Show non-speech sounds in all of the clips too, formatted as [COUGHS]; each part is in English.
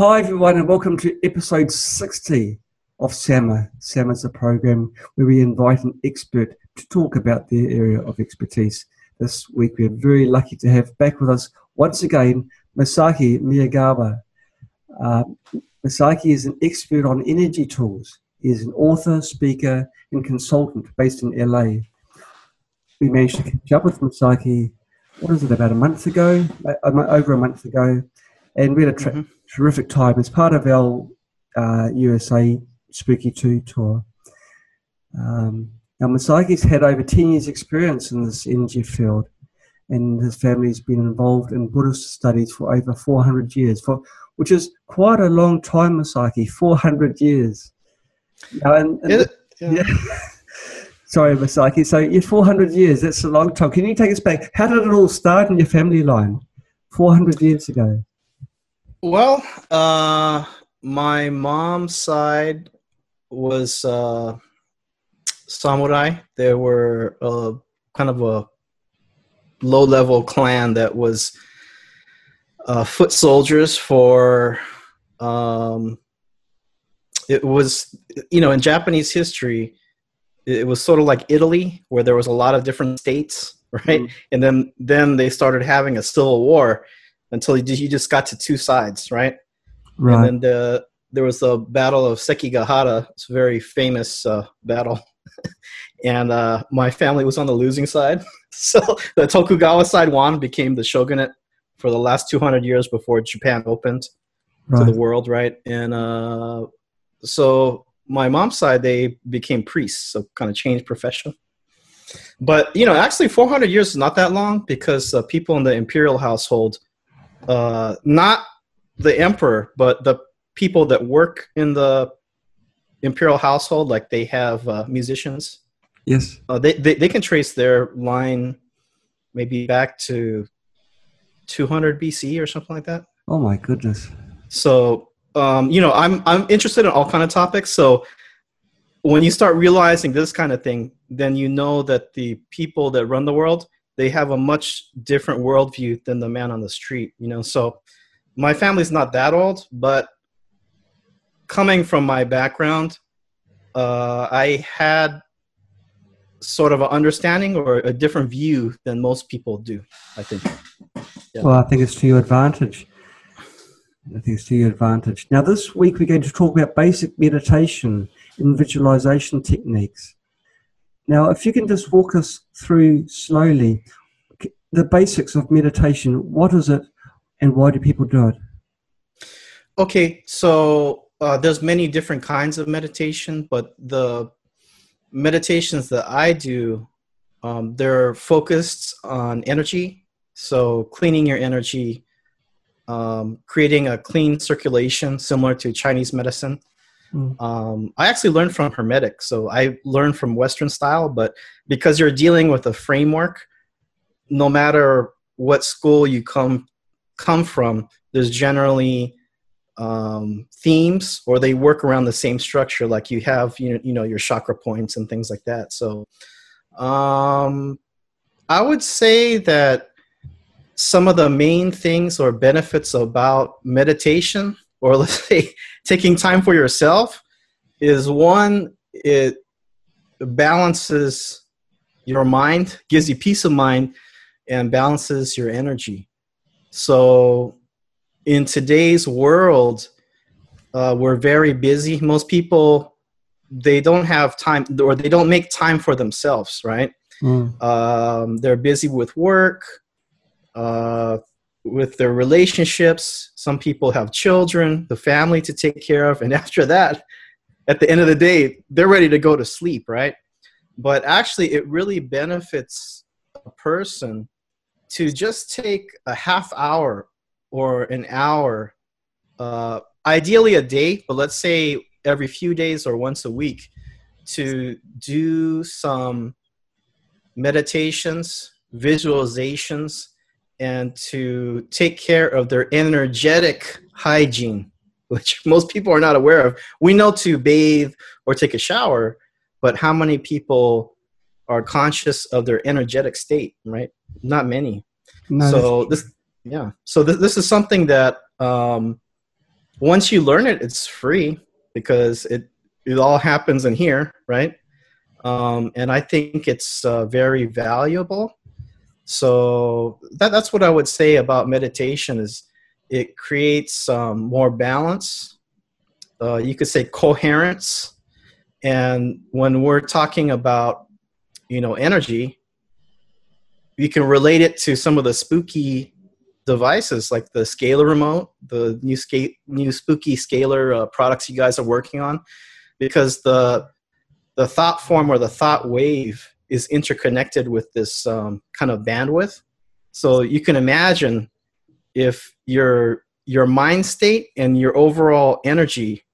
Hi, everyone, and welcome to episode 60 of SAMA. SAMA is a program where we invite an expert to talk about their area of expertise. This week, we're very lucky to have back with us once again Masaki Miyagawa. Uh, Masaki is an expert on energy tools. He is an author, speaker, and consultant based in LA. We managed to catch up with Masaki, what is it, about a month ago, uh, over a month ago, and we had a tra- mm-hmm. terrific time as part of our uh, USA Spooky 2 tour. Um, now, Masaki's had over 10 years' experience in this energy field, and his family's been involved in Buddhist studies for over 400 years, for, which is quite a long time, Masaki, 400 years. Now, and, and yeah. [LAUGHS] yeah. Sorry, Masaki. So you're 400 years. That's a long time. Can you take us back? How did it all start in your family line 400 years ago? Well, uh, my mom's side was uh, samurai. They were uh, kind of a low level clan that was uh, foot soldiers for. Um, it was, you know, in Japanese history, it was sort of like Italy, where there was a lot of different states, [LAUGHS] right? Mm. And then then they started having a civil war until you, you just got to two sides, right? Right. And then the, there was the Battle of Sekigahara. It's a very famous uh, battle. [LAUGHS] and uh, my family was on the losing side. [LAUGHS] so the Tokugawa side won, became the shogunate for the last 200 years before Japan opened right. to the world, right? And uh, so my mom's side, they became priests, so kind of changed profession. But, you know, actually 400 years is not that long because uh, people in the imperial household – uh, not the emperor, but the people that work in the imperial household, like they have uh, musicians. Yes. Uh, they, they, they can trace their line maybe back to 200 BC or something like that. Oh my goodness. So, um, you know, I'm, I'm interested in all kind of topics. So when you start realizing this kind of thing, then you know that the people that run the world, they have a much different worldview than the man on the street you know so my family's not that old but coming from my background uh, i had sort of an understanding or a different view than most people do i think yeah. well i think it's to your advantage I think it's to your advantage. Now, this week we're going to talk about basic meditation and visualization techniques. Now, if you can just walk us through slowly the basics of meditation, what is it and why do people do it? Okay, so uh, there's many different kinds of meditation, but the meditations that I do, um, they're focused on energy. So cleaning your energy, um, creating a clean circulation similar to Chinese medicine. Mm. Um, I actually learned from Hermetic, so I learned from Western style, but because you're dealing with a framework, no matter what school you come come from, there's generally um, themes or they work around the same structure. Like you have, you know, you know, your chakra points and things like that. So, um, I would say that some of the main things or benefits about meditation or let's [LAUGHS] say taking time for yourself is one it balances your mind gives you peace of mind and balances your energy. So in today's world uh, we're very busy. Most people they don't have time or they don't make time for themselves right? Mm. um, they're busy with work uh, with their relationships. Some people have children, the family to take care of, and [LAUGHS] after that, at the end of the day, they're ready to go to sleep, right? But actually, it really benefits a person to just take a half hour or an hour, uh, ideally a day, but let's say every few days or once a week, to do some meditations, visualizations, and to take care of their energetic hygiene, which [LAUGHS] most people are not aware of. We know to bathe or take a shower, but how many people are conscious of their energetic state, right? Not many. so this, yeah. So th- this is something that um, once you learn it, it's free because it it all happens in here, right? Um, and I think it's uh, very valuable. So that, that's what I would say about meditation is it creates um, more balance. Uh, you could say coherence. And when we're talking about, you know, energy, you can relate it to some of the spooky devices like the scalar remote, the new, sca- new spooky scalar uh, products you guys are working on because the the thought form or the thought wave is interconnected with this um, kind of bandwidth. So you can imagine if your your mind state and your overall energy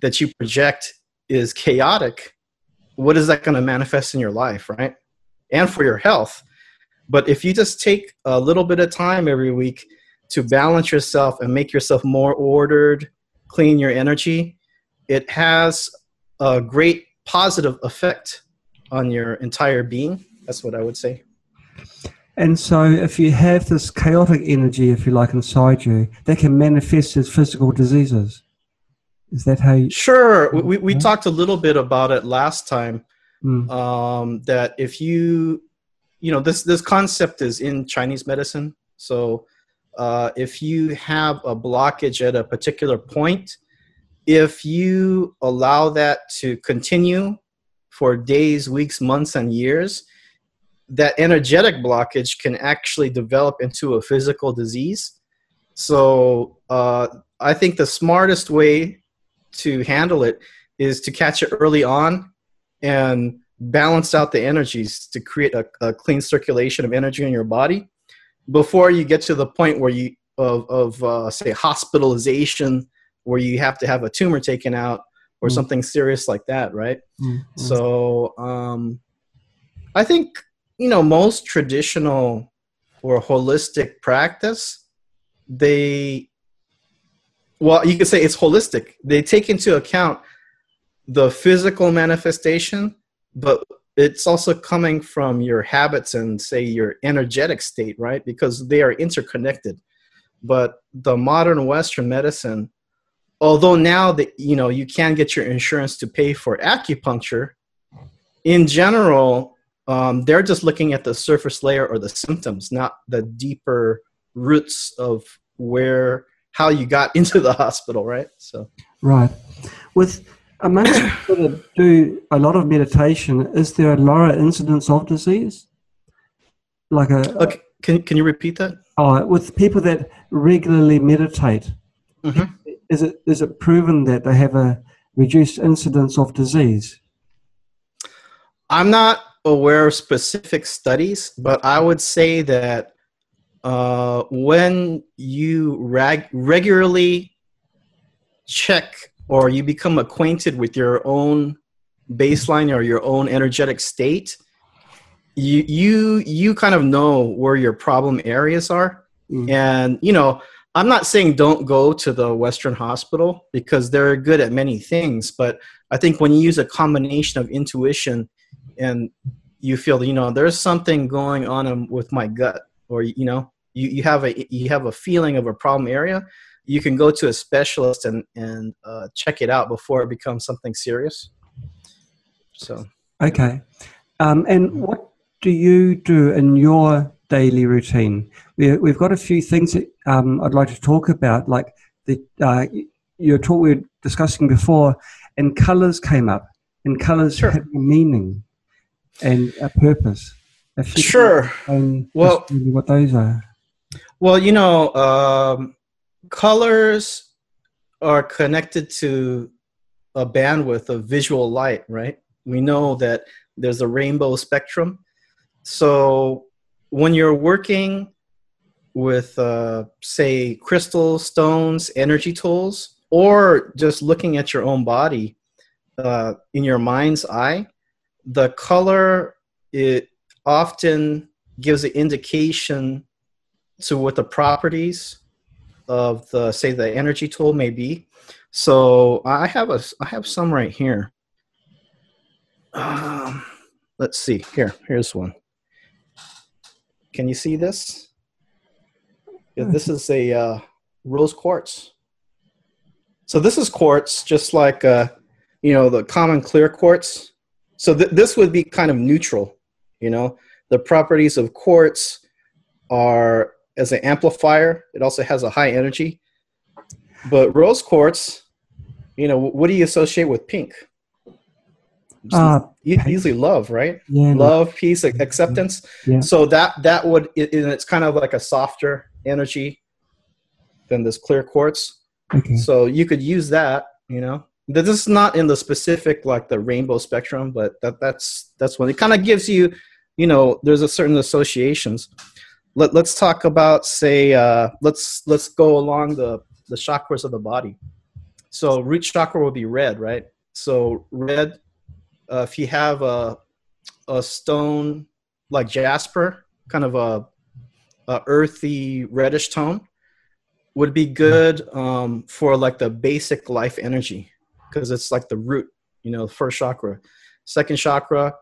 that you project is chaotic, what is that going to manifest in your life, right? And for your health. But if you just take a little bit of time every week to balance yourself and make yourself more ordered, clean your energy, it has a great positive effect on your entire being. That's what I would say. And so, if you have this chaotic energy, if you like, inside you, that can manifest as physical diseases. Is that how you? Sure. We, we talked a little bit about it last time. Mm. Um, that if you, you know, this, this concept is in Chinese medicine. So, uh, if you have a blockage at a particular point, if you allow that to continue for days, weeks, months, and years, that energetic blockage can actually develop into a physical disease. So uh, I think the smartest way to handle it is to catch it early on and balance out the energies to create a, a clean circulation of energy in your body before you get to the point where you of, of uh, say hospitalization where you have to have a tumor taken out or mm. something serious like that, right? Mm. So um, I think you know most traditional or holistic practice they well you could say it's holistic they take into account the physical manifestation but it's also coming from your habits and say your energetic state right because they are interconnected but the modern western medicine although now that you know you can get your insurance to pay for acupuncture in general um, they're just looking at the surface layer or the symptoms not the deeper roots of where how you got [LAUGHS] into the hospital right? So. Right. With [COUGHS] amongst people that do a lot of meditation is there a lower incidence of disease? Like a okay. can, can you repeat that? Oh with people that regularly meditate. Mm-hmm is it is it proven that they have a reduced incidence of disease? I'm not aware of specific studies, but I would say that uh, when you reg- regularly check or you become acquainted with your own baseline or your own energetic state, you you you kind of know where your problem areas are, mm. and you know I'm not saying don't go to the Western hospital because they're good at many things, but I think when you use a combination of intuition and you feel, you know, there's something going on with my gut, or you know, you, you have a you have a feeling of a problem area, you can go to a specialist and and uh, check it out before it becomes something serious. So okay, um, and what do you do in your daily routine. We, we've got a few things that um, I'd like to talk about, like the uh, your talk we were discussing before, and colours came up, and colours sure. have a meaning and a purpose. sure. well, what those are. Well, you know, um, colors are connected to a bandwidth of visual light, right? We know that there's a rainbow spectrum. So when you're working with, uh, say, crystal stones, energy tools, or just looking at your own body uh, in your mind's eye, the color it often gives an indication to what the properties of the say the energy tool may be. So I have a I have some right here. Um, let's see here. Here's one. Can you see this? Yeah, this is a uh, rose quartz. So this is quartz, just like uh, you know the common clear quartz. So th- this would be kind of neutral. You know, the properties of quartz are as an amplifier. It also has a high energy. But rose quartz, you know, what do you associate with pink? Uh, usually love, right? yeah, Love, peace, acceptance. Yeah. So that that would it, and it's kind of like a softer energy than this clear quartz. okay. So you could use that, you know. This is not in the specific like the rainbow spectrum, but that that's that's when it kind of gives you, you know, there's a certain associations. Let, let's talk about say uh, let's let's go along the the chakras of the body. So root chakra will be red, right? So red, uh, if you have a a stone like jasper, kind of a, a earthy reddish tone, would be good um, for like the basic life energy because it's like the root, you know, first chakra. Second chakra,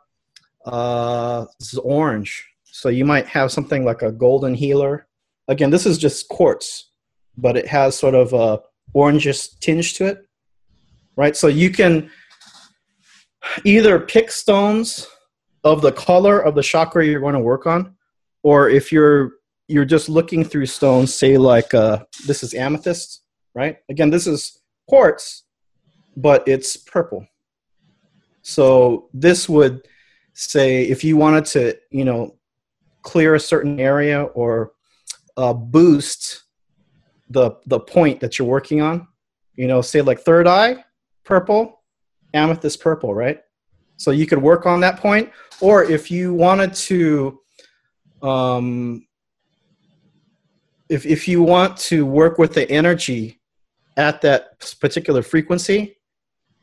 uh, this is orange. So you might have something like a golden healer. Again, this is just quartz, but it has sort of a orangish tinge to it, right? So you can either pick stones of the color of the chakra you're going to work on, or if you're you're just looking through stones, say like uh, this is amethyst, right? Again, this is quartz, but it's purple. So this would say if you wanted to, you know, clear a certain area or uh, boost the the point that you're working on, you know, say like third eye, purple, amethyst purple, right? So you could work on that point, or if you wanted to, um, if if you want to work with the energy at that particular frequency,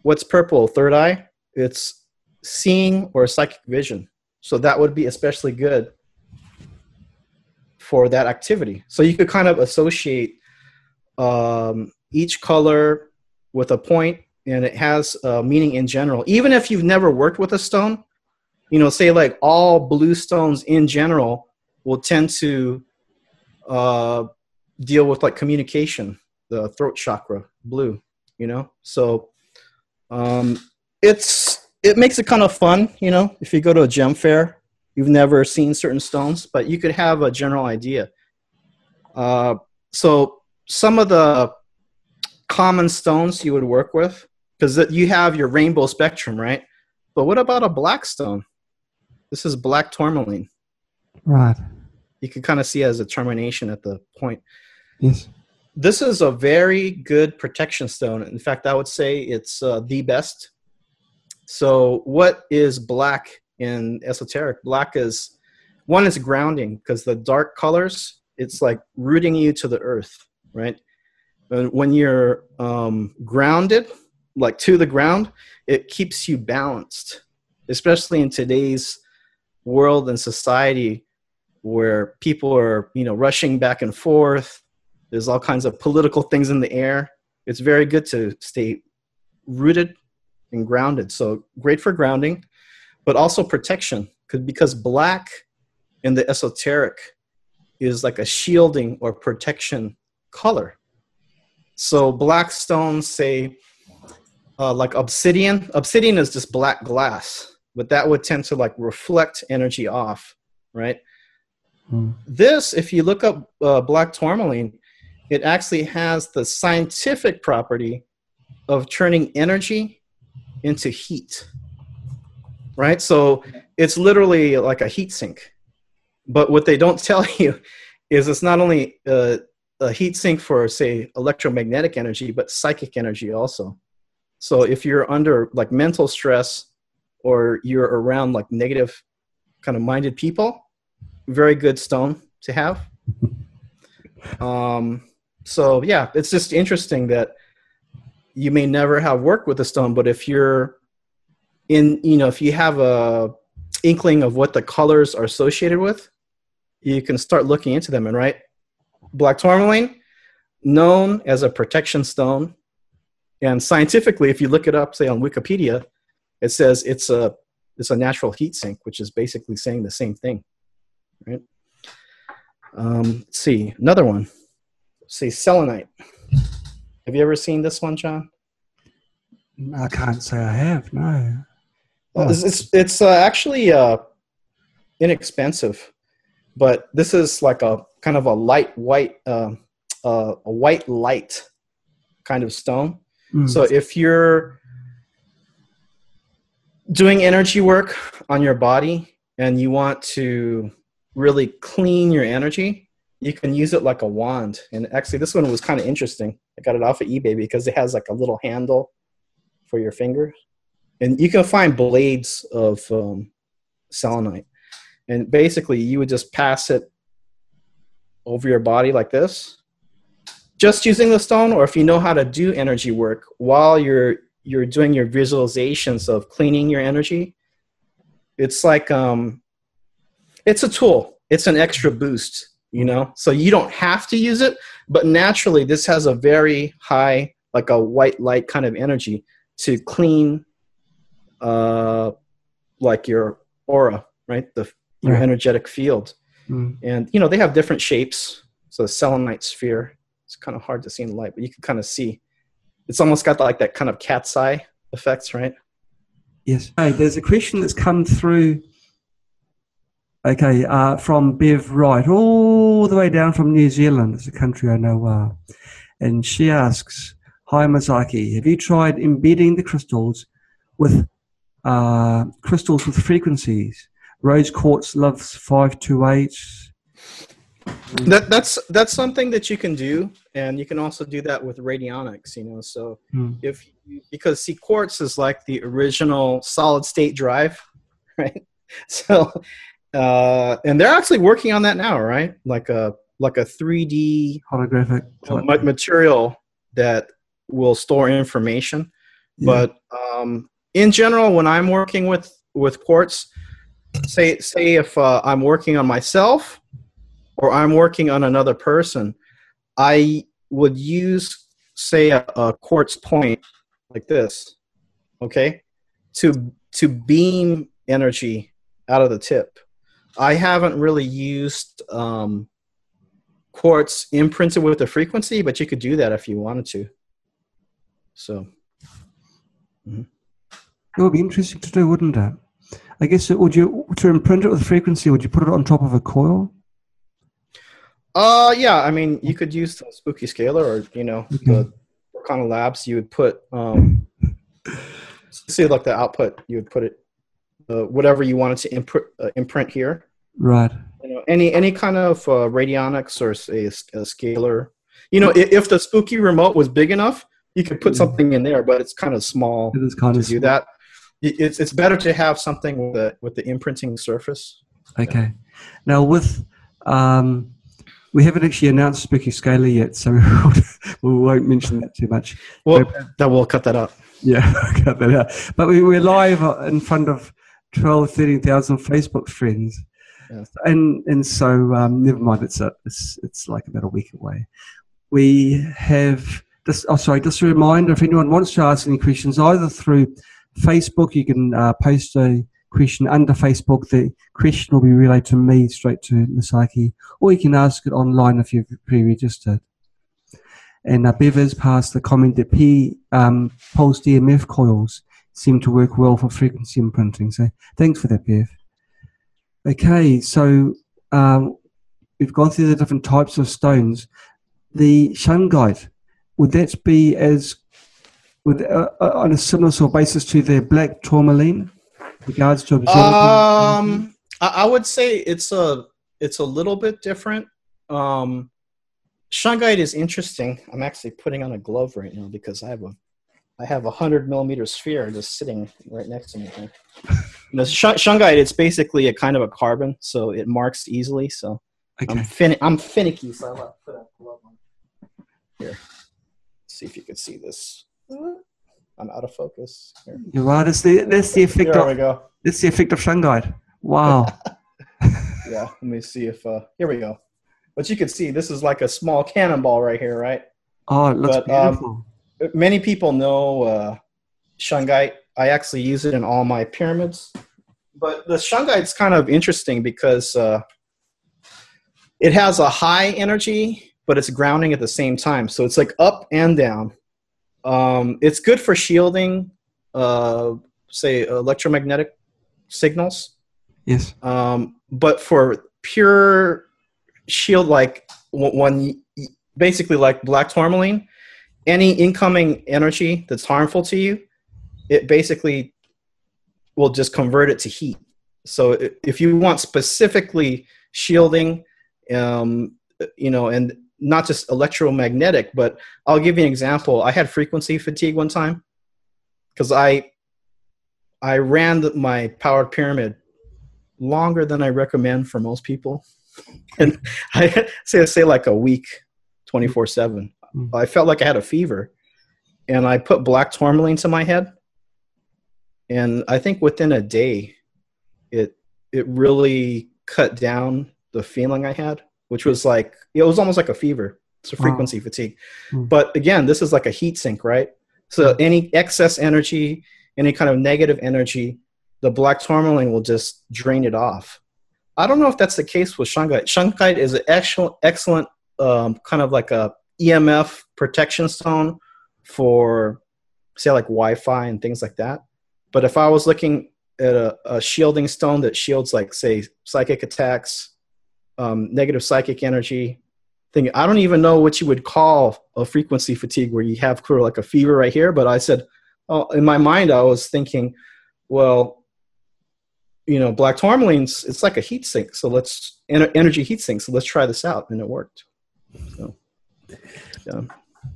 what's purple? Third eye. It's seeing or psychic vision. So that would be especially good for that activity. So you could kind of associate um, each color with a point, and it has a meaning in general. Even if you've never worked with a stone, you know, say like all blue stones in general will tend to uh, deal with like communication, the throat chakra, blue. You know, so um, it's it makes it kind of fun. You know, if you go to a gem fair, you've never seen certain stones, but you could have a general idea. Uh, so some of the common stones you would work with, because you have your rainbow spectrum, right? But what about a black stone? This is black tourmaline. Right. You can kind of see it as a termination at the point. Yes. This is a very good protection stone. In fact, I would say it's uh, the best. So, what is black in esoteric? Black is one is grounding because the dark colors, it's like rooting you to the earth, right? And when you're um, grounded, like to the ground, it keeps you balanced, especially in today's world and society where people are, you know, rushing back and forth. There's all kinds of political things in the air. It's very good to stay rooted and grounded. So great for grounding, but also protection because black in the esoteric is like a shielding or protection color. So black stones say uh, like obsidian. Obsidian is just black glass, but that would tend to like reflect energy off, right? This, if you look up uh, black tourmaline, it actually has the scientific property of turning energy into heat, right? So it's literally like a heat sink. But what they don't [LAUGHS] tell you is it's not only uh, a heat sink for, say, electromagnetic energy, but psychic energy also. So if you're under like mental stress or you're around like negative kind of minded people, very good stone to have. [LAUGHS] Um, so yeah, it's just interesting that you may never have worked with a stone, but if you're in, you know, if you have a inkling of what the colors are associated with, you can start looking into them. And right, black tourmaline, known as a protection stone, and scientifically, if you look it up, say on Wikipedia, it says it's a it's a natural heat sink, which is basically saying the same thing, right? Um, let's see another one. Say selenite. Have you ever seen this one, John? I can't say I have. No. Oh. It's it's, it's uh, actually uh, inexpensive, but this is like a kind of a light white, uh, uh, a white light kind of stone. Mm. So if you're doing energy work on your body and you want to really clean your energy, you can use it like a wand. And actually, this one was kind of interesting. I got it off of eBay because it has like a little handle for your finger. and you can find blades of um, selenite. And basically, you would just pass it over your body like this, just using the stone. Or if you know how to do energy work while you're you're doing your visualizations of cleaning your energy, it's like um, it's a tool. It's an extra boost you know? So you don't have to use it but naturally this has a very high like a white light kind of energy to clean uh like your aura right? The your right. energetic field. Mm. and you know they have different shapes. So the selenite sphere it's kind of hard to see in the light but you can kind of see. It's almost got like that kind of cat's eye effects right? Yes. Hey, there's a question that's come through Okay, uh, from Bev Wright, all the way down from New Zealand. It's a country I know well. And she asks, Hi, Masaki, have you tried embedding the crystals with uh, crystals with frequencies? Rose quartz loves 528. That, that's that's something that you can do, and you can also do that with radionics. You know, so hmm. if because see, quartz is like the original solid state drive, [LAUGHS] right? So uh, and they're actually working on that now, right? Like a like a 3D holographic material that will store information. Yeah. But um, in general, when I'm working with with quartz, say say if uh, I'm working on myself or I'm working on another person, I would use say a, a quartz point like this, okay, to to beam energy out of the tip I haven't really used um, quartz imprinted with a frequency, but you could do that if you wanted to. So. Mm-hmm. It would be interesting to do, wouldn't it? I guess would you to imprint it with frequency? Would you put it on top of a coil? Uh, yeah. I mean, you could use the spooky scalar, or you know, okay. the kind of labs. You would put um, see like the output. You would put it uh, whatever you wanted to imprint, uh, imprint here. Right. You know, any any kind of uh, radionics or a, a scalar. You know, if, if, the spooky remote was big enough, you could put something in there, but it's kind of small it is kind to of do small. that. It's it's better to have something with the with the imprinting surface. Okay. Yeah. Now with um, we haven't actually announced Spooky Scalar yet, so [LAUGHS] we won't mention that too much. Well, that will cut that out. Yeah, [LAUGHS] cut that out. But we, we're live in front of 12, 13,000 Facebook friends. Yeah. And and so um, never mind. It's a it's it's like about a week away. We have just oh sorry. Just a reminder: if anyone wants to ask any questions, either through Facebook, you can uh, post a question under Facebook. The question will be relayed to me straight to Masaki, or you can ask it online if you've pre-registered. And uh, Bev has passed the comment that P um, pulsed EMF coils seem to work well for frequency imprinting. So thanks for that, Bev. Okay, so um, we've gone through the different types of stones. The shungite, would that be as with uh, uh, on a similar sort of basis to the black tourmaline? Regards to um, I would say it's a it's a little bit different. Um, shungite is interesting. I'm actually putting on a glove right now because I have a I have a hundred millimeter sphere just sitting right next to me. Here. the shungite, it's basically a kind of a carbon, so it marks easily. So okay. I'm, fin- I'm finicky, so I'll put a glove on. Here, Let's see if you can see this. I'm out of focus. Here. You're right. The that's the effect. There of, we go. That's the effect of shungite. Wow. [LAUGHS] yeah. Let me see if. uh Here we go. But you can see this is like a small cannonball right here, right? Oh, it looks but, um, beautiful. Um, many people know uh, shungite. I actually use it in all my pyramids. But the shungite's kind of interesting because uh, it has a high energy, but it's grounding at the same time. So it's like up and down. Um, it's good for shielding, uh, say, electromagnetic signals. Yes. Um, but for pure shield, like one, basically like black tourmaline, any incoming energy that's harmful to you, it basically will just convert it to heat. So if you want specifically shielding, um, you know, and not just electromagnetic, but I'll give you an example. I had frequency fatigue one time because I I ran my powered pyramid longer than I recommend for most people, [LAUGHS] and I [LAUGHS] say say like a week, twenty four seven. Mm. I felt like I had a fever, and I put black tourmaline to my head, and I think within a day, it it really cut down the feeling I had, which was like it was almost like a fever. It's a frequency wow. fatigue. Mm. But again, this is like a heat sink, right? So hmm. any excess energy, any kind of negative energy, the black tourmaline will just drain it off. I don't know if that's the case with shungite. Shungite is an excellent, excellent um, kind of like a EMF protection stone for, say, like Wi-Fi and things like that. But if I was looking at a, a shielding stone that shields, like, say, psychic attacks, um, negative psychic energy, thing, I don't even know what you would call a frequency fatigue where you have of like a fever right here. But I said, oh, in my mind, I was thinking, well, you know, black tourmaline's it's like a heat sink. So let's energy heat sink. So let's try this out, and it worked. So, yeah.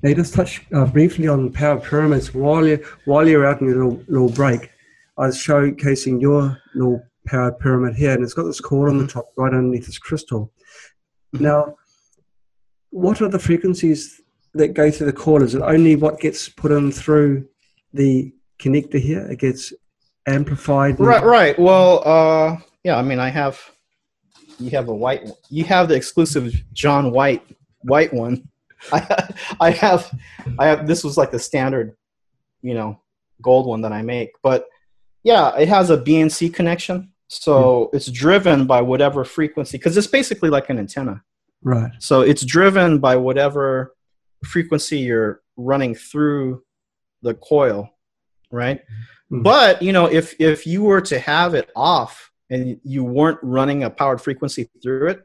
They just touch uh, briefly on power pyramids while you while you're out in your little, little break. I was showcasing your little power pyramid here, and it's got this cord on the top, right underneath this crystal. Mm-hmm. Now, what are the frequencies that go through the core? Is it only what gets put in through the connector here? It gets amplified. Right, right. Well, uh, yeah. I mean, I have you have a white. You have the exclusive John White white one. [LAUGHS] I, I have, I have. This was like the standard, you know, gold one that I make. But yeah, it has a BNC connection, so mm. it's driven by whatever frequency because it's basically like an antenna. Right. So it's driven by whatever frequency you're running through the coil, right? Mm. But you know, if if you were to have it off and you weren't running a powered frequency through it,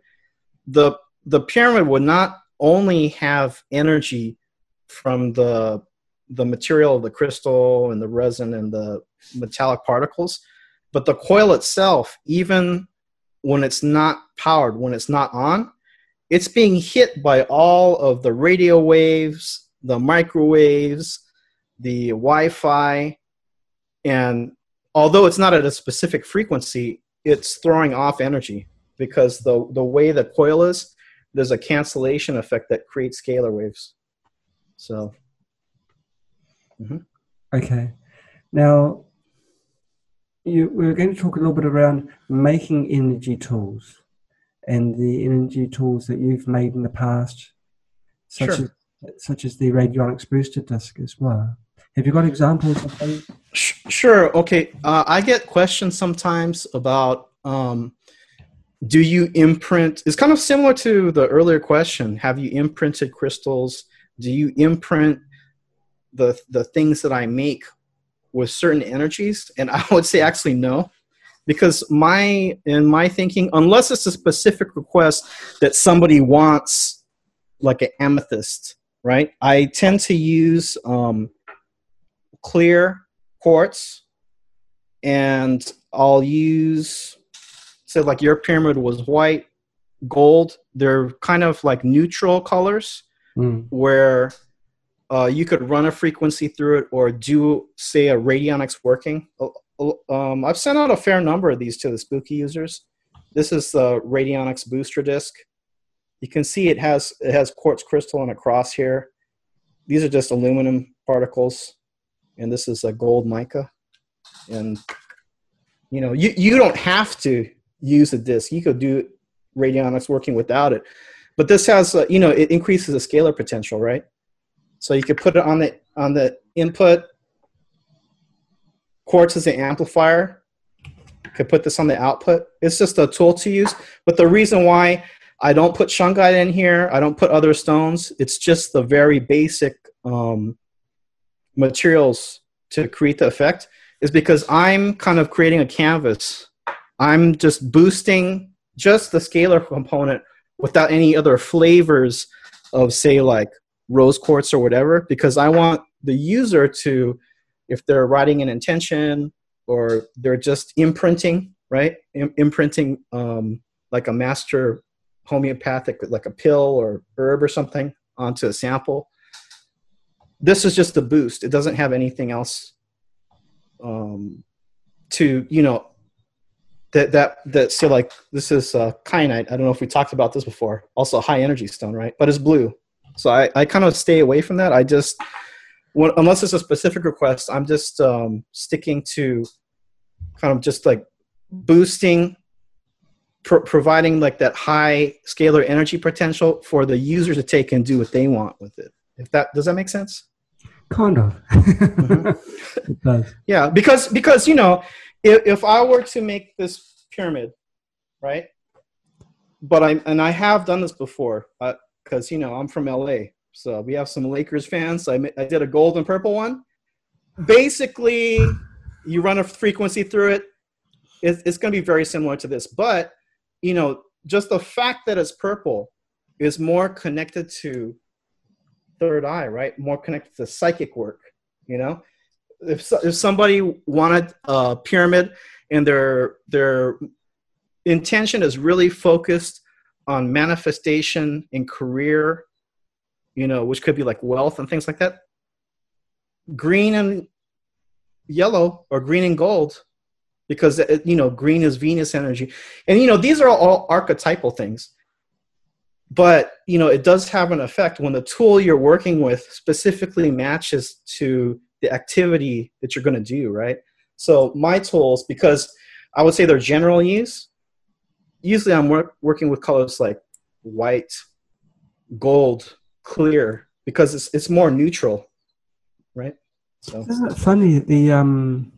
the the pyramid would not only have energy from the the material of the crystal and the resin and the metallic particles but the coil itself even when it's not powered when it's not on it's being hit by all of the radio waves the microwaves the wi-fi and although it's not at a specific frequency it's throwing off energy because the the way the coil is there's a cancellation effect that creates scalar waves. So. Mm-hmm. Okay. Now, you, we're going to talk a little bit around making energy tools and the energy tools that you've made in the past, such sure. as such as the radionics booster disc as well. Have you got examples of those? Sure. Okay. Uh, I get questions sometimes about um, do you imprint it's kind of similar to the earlier question have you imprinted crystals? Do you imprint the the things that i make with certain energies? And [LAUGHS] i would say actually no because my in my thinking unless it's a specific request that somebody wants like an amethyst right? I tend to use um, clear quartz and i'll use so like your pyramid was white, gold. They're kind of like neutral colors mm. where uh, you could run a frequency through it or do say a radionics working. Um, I've sent out a fair number of these to the spooky users. This is the radionics booster disc. You can see it has it has quartz crystal on a cross here. These are just aluminum particles, and this is a gold mica. And you know, you, you don't have to use a disk. You could do radionics working without it. But this has, uh, you know, it increases the scalar potential, right? So you could put it on the on the input. Quartz is an amplifier. Could put this on the output. It's just a tool to use. But the reason why I don't put shungite in here, I don't put other stones. It's just the very basic um, materials to create the effect is because I'm kind of creating a canvas. I'm just boosting just the scalar component without any other flavors of, say, like rose quartz or whatever, because I want the user to, if they're writing an intention or they're just imprinting, right? Im- imprinting um, like a master homeopathic, like a pill or herb or something onto a sample. This is just a boost. It doesn't have anything else um, to, you know, that that that so like this is uh, kyanite. I don't know if we talked about this before. Also, high energy stone, right? But it's blue, so I I kind of stay away from that. I just when, unless it's a specific request, I'm just um, sticking to kind of just like boosting pro- providing like that high scalar energy potential for the user to take and do what they want with it. If that does that make sense? Kind of. mm-hmm. [LAUGHS] it does. Yeah, because because you know, if, if I were to make this pyramid, right? But I and I have done this before because uh, you know I'm from LA, so we have some Lakers fans. So I I did a gold and purple one. Basically, you run a frequency through it. It's, it's going to be very similar to this, but you know, just the fact that it's purple is more connected to third eye, right? More connected to psychic work, you know? If, if somebody wanted a pyramid and their their intention is really focused on manifestation and career, you know, which could be like wealth and things like that, green and yellow or green and gold because uh, you know green is venus energy. And you know these are all archetypal things. But you know it does have an effect when the tool you're working with specifically matches to the activity that you're going to do right so my tools because i would say they're general use usually i'm work, working with colors like white gold clear because it's, it's more neutral right so isn't it funny the um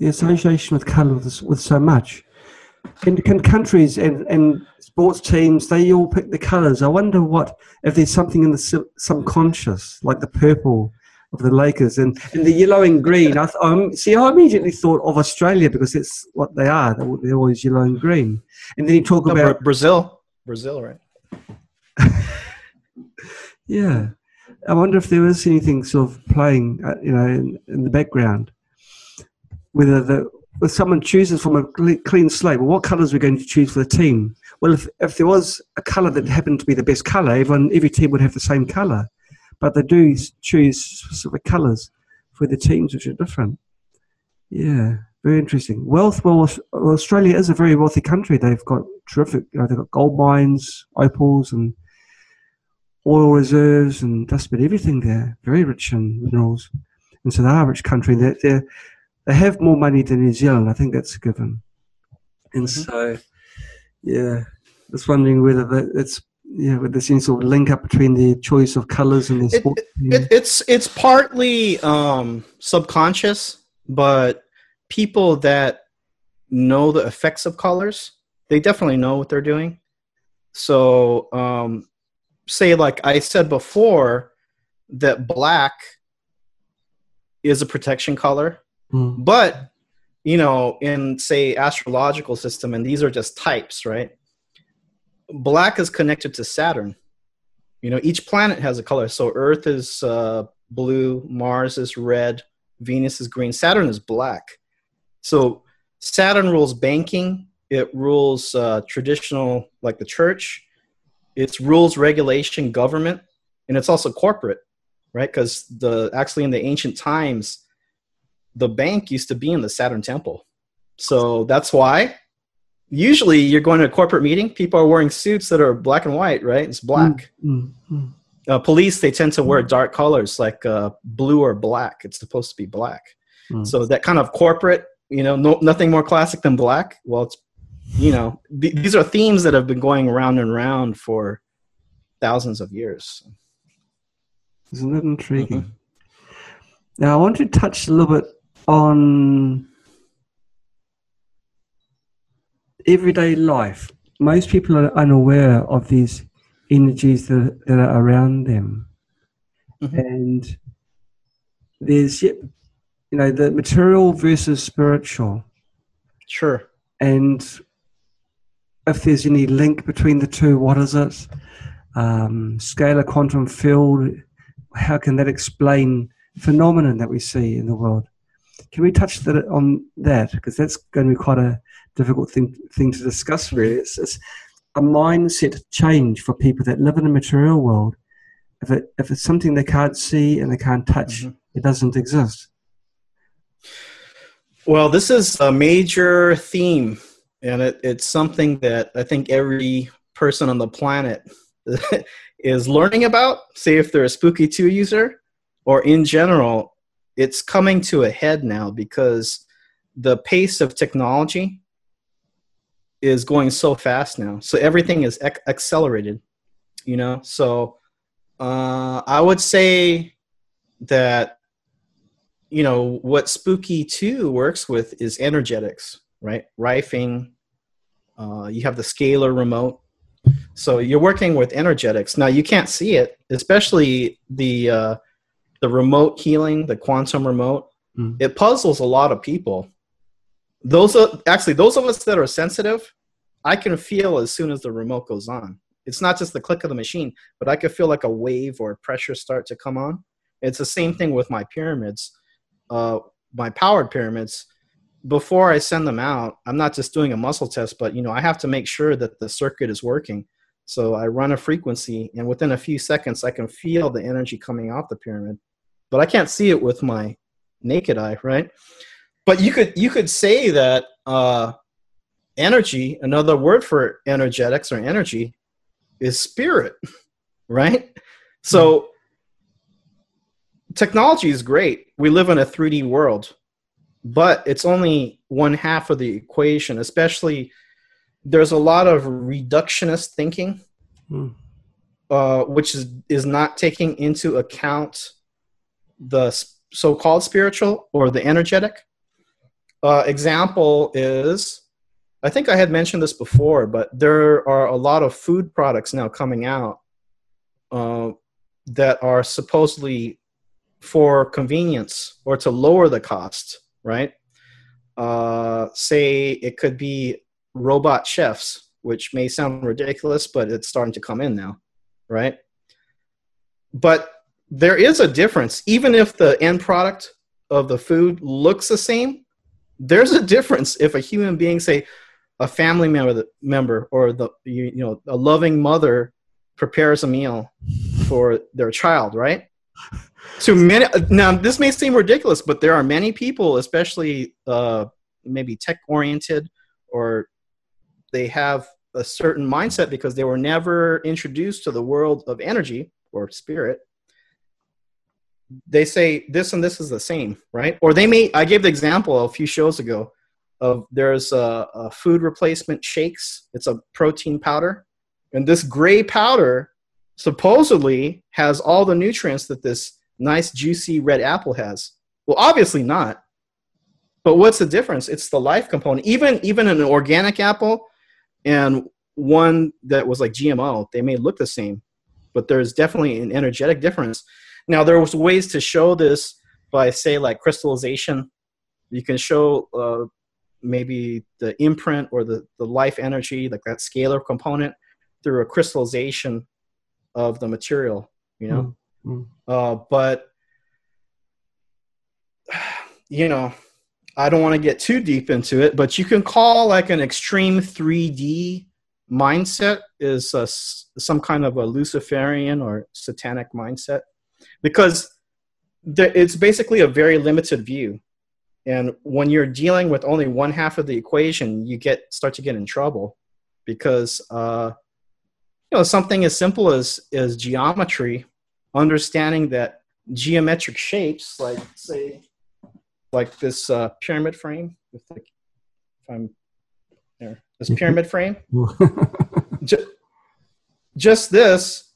the association with colour with, so much. In, can countries and, and sports teams they all pick the colours? I wonder what if there's something in the subconscious, like the purple of the Lakers and, and the yellow and green. I th- um, see, I immediately thought of Australia because it's what they are. They're, they're always yellow and green. And then you talk no, about Brazil, Brazil, right? [LAUGHS] yeah, I wonder if there is anything sort of playing, uh, you know, in, in the background whether the if someone chooses from a clean slate, well, what colours are we going to choose for the team? Well, if, if there was a colour that happened to be the best colour, everyone, every team would have the same colour. But they do choose specific colours for the teams which are different. Yeah, very interesting. Wealth, well, Australia is a very wealthy country. They've got terrific, you know, they've got gold mines, opals, and oil reserves, and just about everything there. Very rich in minerals. And so they are a rich country. They're, they're they have more money than New Zealand. I think that's a given. And mm-hmm. so, yeah, I was wondering whether that, it's yeah, with there's any sort of link up between the choice of colours and the sport. It, it, it's it's partly um, subconscious, but people that know the effects of colors, they definitely know what they're doing. So, um, say like I said before, that black is a protection color Mm. But you know, in say astrological system, and these are just types, right? Black is connected to Saturn. You know, each planet has a color. So Earth is uh, blue, Mars is red, Venus is green, Saturn is black. So Saturn rules banking. It rules uh, traditional, like the church. It rules regulation, government, and it's also corporate, right? Because the actually in the ancient times, the bank used to be in the Saturn Temple. So that's why usually you're going to a corporate meeting, people are wearing suits that are black and white, right? It's black. Mm-hmm. Uh, police, they tend to wear dark colors like uh, blue or black. It's supposed to be black. Mm-hmm. So that kind of corporate, you know, no, nothing more classic than black. Well, it's, you know, th- these are themes that have been going around and around for thousands of years. Isn't that intriguing? Mm-hmm. Now, I want to touch a little bit on everyday life, most people are unaware of these energies that, that are around them. Mm-hmm. And there's you know the material versus spiritual, Sure. and if there's any link between the two, what is it? Um, scalar quantum field. How can that explain phenomenon that we see in the world? Can we touch that on that because that's going to be quite a difficult thing thing to discuss. Really, it's, it's a mindset change for people that live in the material world. If it if it's something they can't see and they can't touch, Mhm. it doesn't exist. Well, this is a major theme, and it, it's something that I think every person on the planet [LAUGHS] is learning about. Say, if they're a Spooky 2 user, or in general, it's coming to a head now because the pace of technology is going so fast now. So everything is ac- accelerated, you know? So uh, I would say that you know what spooky 2 works with is energetics right rifing uh, you have the scalar remote so you're working with energetics now you can't see it especially the uh, the remote healing the quantum remote Mm. it puzzles a lot of people those are actually those of us that are sensitive i can feel as soon as the remote goes on. It's not just the click of the machine but i can feel like a wave or pressure start to come on. It's the same thing with my pyramids uh, my powered pyramids. Before i send them out i'm not just doing a muscle test but you know i have to make sure that the circuit is working. So i run a frequency and within a few seconds i can feel the energy coming off the pyramid. But i can't see it with my naked eye right but you could you could say that uh, energy another word for energetics or energy is spirit [LAUGHS] right so technology is great. We live in a 3D world, but it's only one half of the equation, especially there's a lot of reductionist thinking, Mm. uh, which is, is not taking into account the so-called spiritual or the energetic. Uh, example is, I think I had mentioned this before, but there are a lot of food products now coming out uh, that are supposedly for convenience or to lower the cost, right? Uh, say it could be robot chefs, which may sound ridiculous, but it's starting to come in now, right? But there is a difference. Even if the end product of the food looks the same, there's a difference if a human being, say, a family member, member or the you, you know a loving mother prepares a meal for their child, right? So many now this may seem ridiculous but there are many people especially uh, maybe tech oriented or they have a certain mindset because they were never introduced to the world of energy or spirit they say this and this is the same right? Or they may i gave the example a few shows ago of there's a, a food replacement shakes. It's a protein powder. And this gray powder supposedly has all the nutrients that this nice juicy red apple has. Well obviously not. But what's the difference? It's the life component. Even even an organic apple and one that was like gmo they may look the same but there's definitely an energetic difference now there was ways to show this by say like crystallization. You can show uh, maybe the imprint or the, the life energy like that scalar component through a crystallization of the material you know? Mm, mm. uh, but you know i don't want to get too deep into it but you can call like an extreme 3d mindset is a some kind of a luciferian or satanic mindset because the, it's basically a very limited view and when you're dealing with only one half of the equation you get start to get in trouble because uh, you know something as simple as as geometry understanding that geometric shapes like say like this uh, pyramid frame with like if i'm there this Mhm. pyramid frame [LAUGHS] ju- just this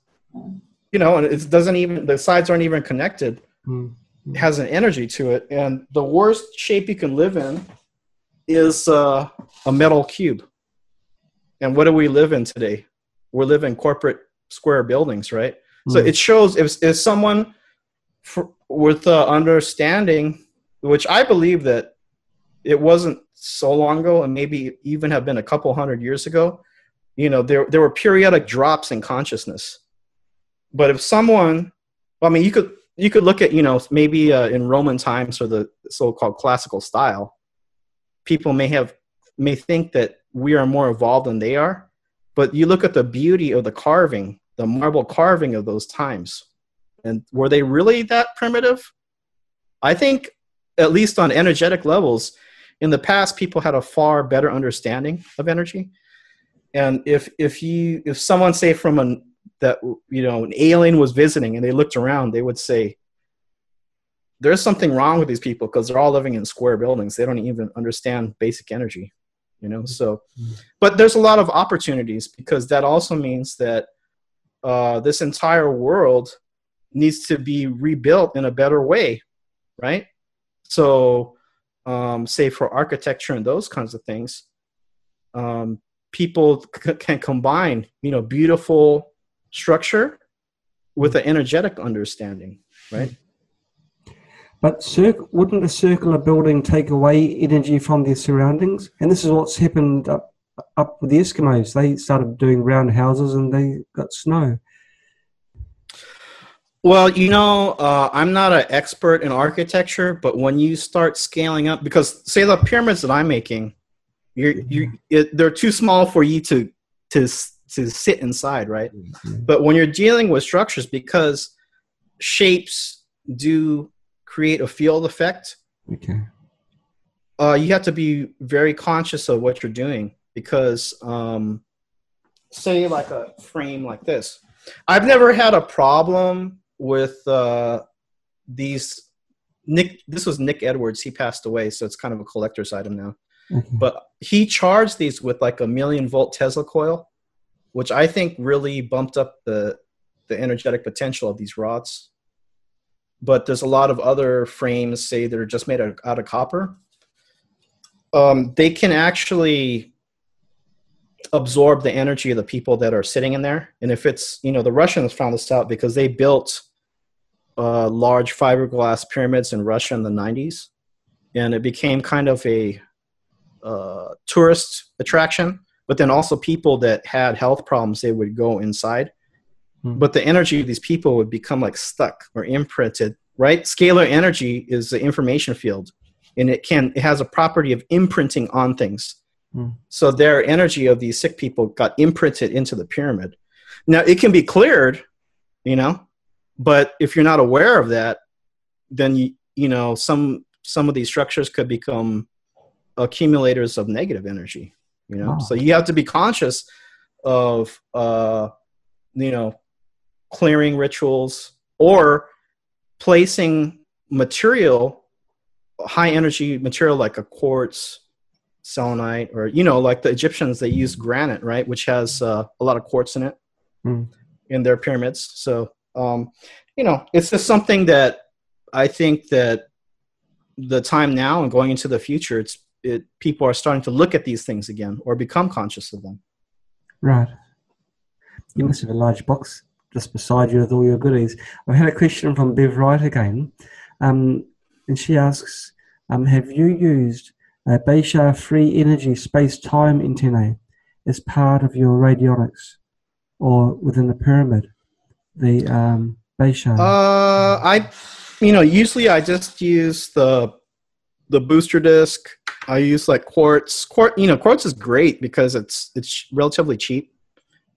you know and it doesn't even the sides aren't even connected Mm. it has an energy to it and the worst shape you can live in is uh, a metal cube and what do we live in today we live in corporate square buildings right so Mm. it shows if, if someone for, with the understanding, which I believe that it wasn't so long ago, and maybe even have been a couple hundred years ago. You know, there there were periodic drops in consciousness. But if someone, I mean, you could you could look at you know maybe uh, in Roman times or the so-called classical style, people may have may think that we are more evolved than they are, but you look at the beauty of the carving, the marble carving of those times, and were they really that primitive? I think, at least on energetic levels, in the past, people had a far better understanding of energy. And if if you if someone say from an that you know an alien was visiting and they looked around, they would say, "There's something wrong with these people because they're all living in square buildings. They don't even understand basic energy." You know, so but there's a lot of opportunities because that also means that uh, this entire world needs to be rebuilt in a better way, right? So, um, say for architecture and those kinds of things, um, people c- can combine, you know, beautiful structure with hmm. an energetic understanding, right? Hmm. But cir- wouldn't a circular building take away energy from their surroundings? And this is what's happened up, up with the Eskimos. They started doing round houses and they got snow. Well, you know, uh, I'm not an expert in architecture, but when you start scaling up, because say the pyramids that I'm making, you're, you hmm. it, they're too small for you to to to sit inside, right? Mm-hmm. But when you're dealing with structures, because shapes do create a field effect, Okay. uh, you have to be very conscious of what you're doing. Because, um, say, like a frame like this, I've never had a problem with uh, these. Nick, this was Nick Edwards. He passed away, so it's kind of a collector's item now. Okay. But he charged these with like a million volt Tesla coil, which I think really bumped up the the energetic potential of these rods. But there's a lot of other frames, say that are just made out, of copper. Um, they can actually absorb the energy of the people that are sitting in there. And if it's, you know, the Russians found this out because they built uh, large fiberglass pyramids in Russia in the 90s. And it became kind of a uh, tourist attraction, but then also people that had health problems, they would go inside. Hmm. But the energy of these people would become like stuck or imprinted, right? Scalar energy is the information field, and it can it has a property of imprinting on things. Hmm. So their energy of these sick people got imprinted into the pyramid. Now it can be cleared, you know, but if you're not aware of that, then you you know some some of these structures could become accumulators of negative energy you know Wow. so you have to be conscious of uh you know clearing rituals or placing material high energy material like a quartz selenite or you know like the egyptians they use granite right which has uh, a lot of quartz in it Hmm. in their pyramids so um you know it's just something that i think that the time now and going into the future it's it people are starting to look at these things again or become conscious of them Right. You must have a large box just beside you with all your goodies. I had a question from Bev Wright again, um, and she asks, um, "Have you used a Bayeshar free energy space time Antenna as part of your radionics or within the pyramid?" The um, Bayeshar. Uh, I, you know, usually I just use the the booster disc. I use like quartz. Quartz, you know, quartz is great because it's it's relatively cheap,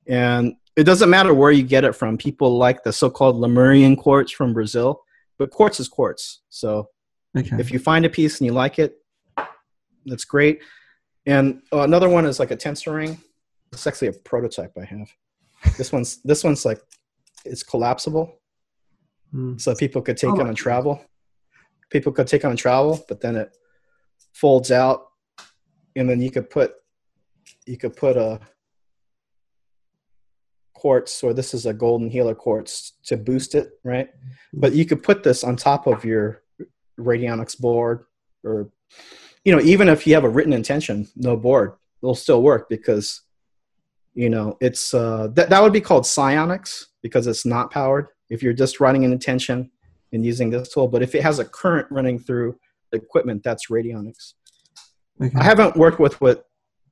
and it doesn't matter where you get it from. People like the so-called Lemurian quartz from Brazil, but quartz is quartz. So okay. if you find a piece and you like it, that's great. And uh, another one is like a tensor ring. It's actually a prototype I have. This one's this one's like it's collapsible Hmm. so people could take Oh. on travel. People could take on travel, but then it folds out, and then you could put you could put a quartz, or this is a golden healer quartz to boost it, right? But you could put this on top of your radionics board, or you know, even if you have a written intention, no board, it'll still work because you know it's uh, that that would be called psionics because it's not powered if you're just writing an intention and using this tool. But if it has a current running through equipment, that's radionics. Okay. I haven't worked with what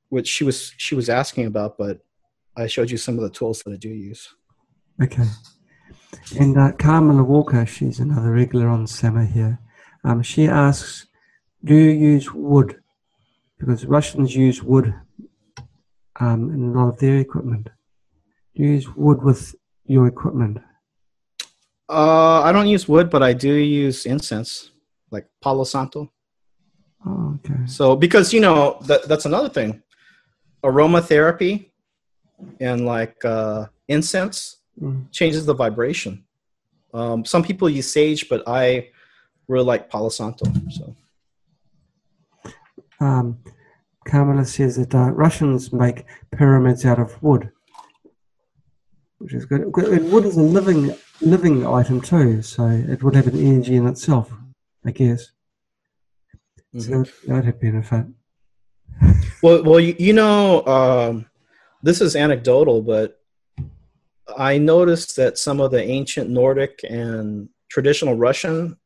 what she was she was asking about, but I showed you some of the tools that I do use. Okay. And uh, Carmela Walker, she's another regular on SAMR here. Um, she asks, do you use wood? Because Russians use wood um, in a lot of their equipment. Do you use wood with your equipment? Uh, I don't use wood, but I do use incense, like Palo Santo. Oh, okay. So because you know that that's another thing, aromatherapy and like uh, incense Mm. changes the vibration. Um, some people use sage, but I really like Palo Santo. So Um, Carmela says that uh, Russians make pyramids out of wood, which is good. And wood is a living living item too, so it would have an energy in itself, I guess. So that would have benefit. well, well, you, you know, um, this is anecdotal, but I noticed that some of the ancient Nordic and traditional Russian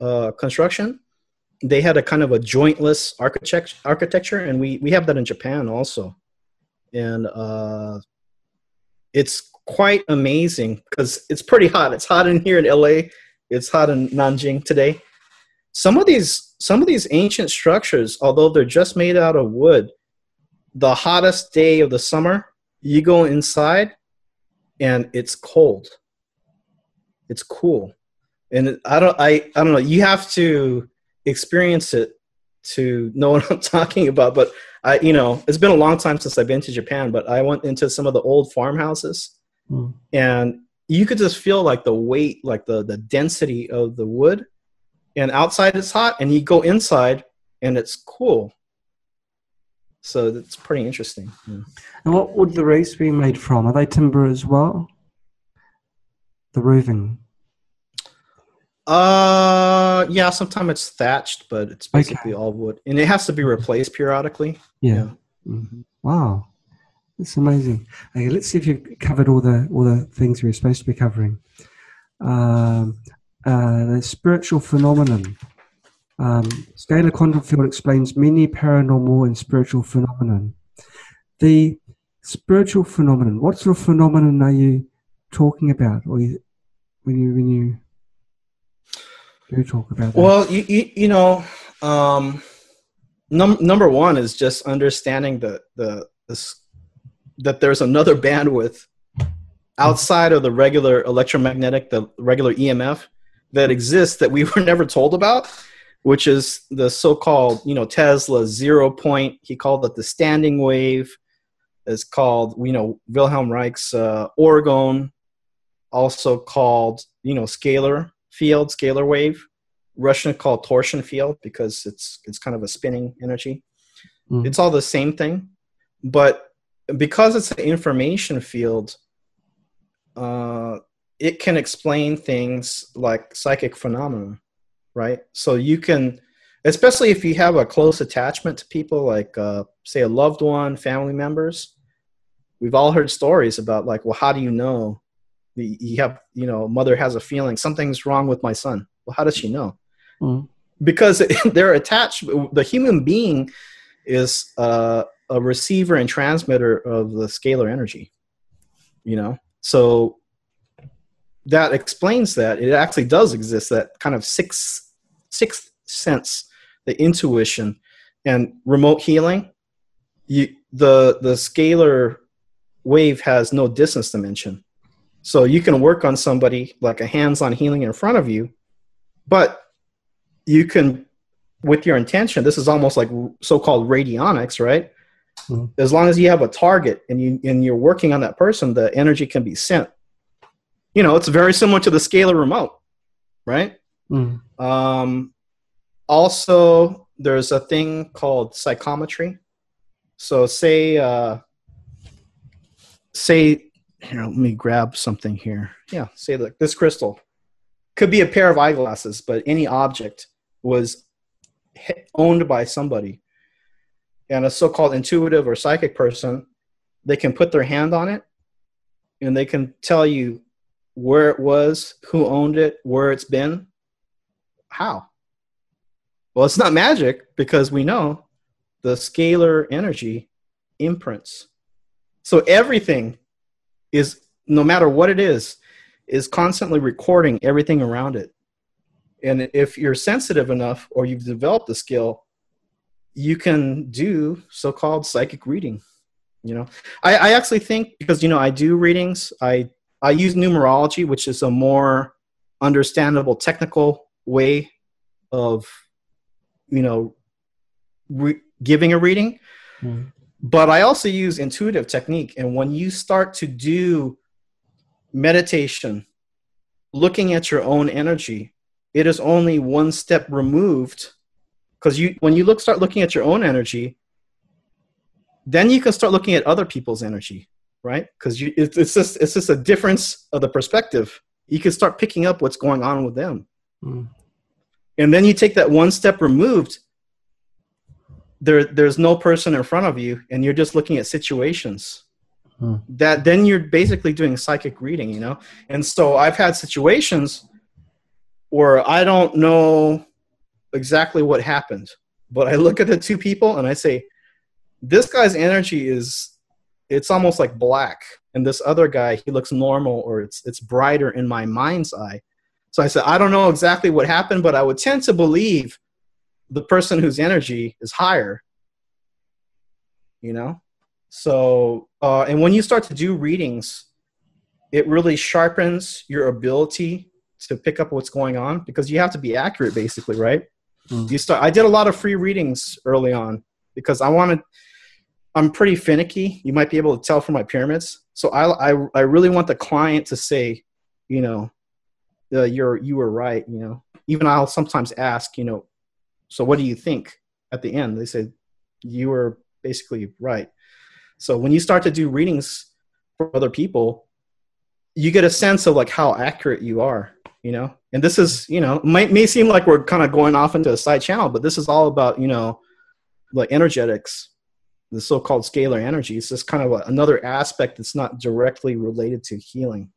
uh, construction, they had a kind of a jointless architect architecture, and we we have that in Japan also, and uh, it's quite amazing because it's pretty hot. It's hot in here in LA. It's hot in Nanjing today. Some of these some of these ancient structures, although they're just made out of wood, the hottest day of the summer, you go inside and it's cold. It's cool. And I don't I I don't know, you have to experience it to know [LAUGHS] what I'm talking about, but I you know, it's been a long time since I've been to Japan, but I went into some of the old farmhouses Mm. and you could just feel like the weight, like the the density of the wood. And outside it's hot and you go inside and it's cool. So that's pretty interesting. Yeah. And what would the roofs be made from? Are they timber as well? The roofing. Uh, yeah. Sometimes it's thatched, but it's Okay. basically all wood, and it has to be replaced periodically. Yeah. Yeah. Mhm. Wow, that's amazing. Okay, let's see if you've covered all the all the things we were supposed to be covering. Um, uh, the spiritual phenomenon. Um, scalar quantum field explains many paranormal and spiritual phenomenon. The spiritual phenomenon. What sort of phenomenon are you talking about, or you, when you when you do talk about that? Well, you you, you know, um, num- number one is just understanding the the this, that there's another bandwidth outside of the regular electromagnetic, the regular EMF that exists that we [LAUGHS] were never told about, which is the so-called you know Tesla zero point. He called it the standing wave. It's called you know Wilhelm Reich's uh, orgone, also called you know scalar field, scalar wave. Russian called torsion field because it's it's kind of a spinning energy. Mm. It's all the same thing, but because it's an information field, uh, it can explain things like psychic phenomena, right? So you can, especially if you have a close attachment to people, like uh, say a loved one, family members. We've all heard stories about like, well, how do you know? The- You have, you know, mother has a feeling something's wrong with my son. Well, how does she know? Mm. because [LAUGHS] they're attached the human being is uh, a receiver and transmitter of the scalar energy you know so that explains that it actually does exist that kind of sixth sixth sense the intuition and remote healing. You the the scalar wave has no distance dimension. So you can work on somebody like a hands-on healing in front of you but you can with your intention this is almost like so-called radionics right? Mhm. as long as you have a target and you and you're working on that person the energy can be sent you know it's very similar to the scalar remote right? Mm. um, also there's a thing called psychometry. So say uh, say here let me grab something here. Yeah say like this crystal could be a pair of eyeglasses but any object was owned by somebody. And a so-called intuitive or psychic person they can put their hand on it and they can tell you where it was who owned it where it's been how? Well, it's not magic because we know the scalar energy imprints. So everything is, no matter what it is, is constantly recording everything around it. And if you're sensitive enough or you've developed the skill, you can do so-called psychic reading. You know, I, I actually think because you know I do readings. I I use numerology, which is a more understandable technical way of you know re- giving a reading. Mm-hmm. But I also use intuitive technique, and when you start to do meditation, looking at your own energy, it is only one step removed because you when you look start looking at your own energy then you can start looking at other people's energy right because you—it's just it's just a difference of the perspective you can start picking up what's going on with them mm. and then you take that one step removed there there's no person in front of you and you're just looking at situations mm. that then you're basically doing psychic reading you know and so i've had situations where i don't know exactly what happened. But I look at the two people and I say, this guy's energy is it's almost like black and this other guy he looks normal or it's it's brighter in my mind's eye so i said i don't know exactly what happened but i would tend to believe the person whose energy is higher you know so uh, and when you start to do readings it really sharpens your ability to pick up what's going on because you have to be accurate basically right Mm. You start. I did a lot of free readings early on because I wanted. I'm pretty finicky. You might be able to tell from my pyramids. So I, I, I really want the client to say, you know, uh, you're you were right. You know, even I'll sometimes ask, you know, so what do you think? At the end, they say you were basically right. So when you start to do readings for other people, you get a sense of like how accurate you are you know and this is you know might may seem like we're kind of going off into a side channel but this is all about you know like energetics the so-called scalar energy. It's just kind of a, another aspect that's not directly related to healing.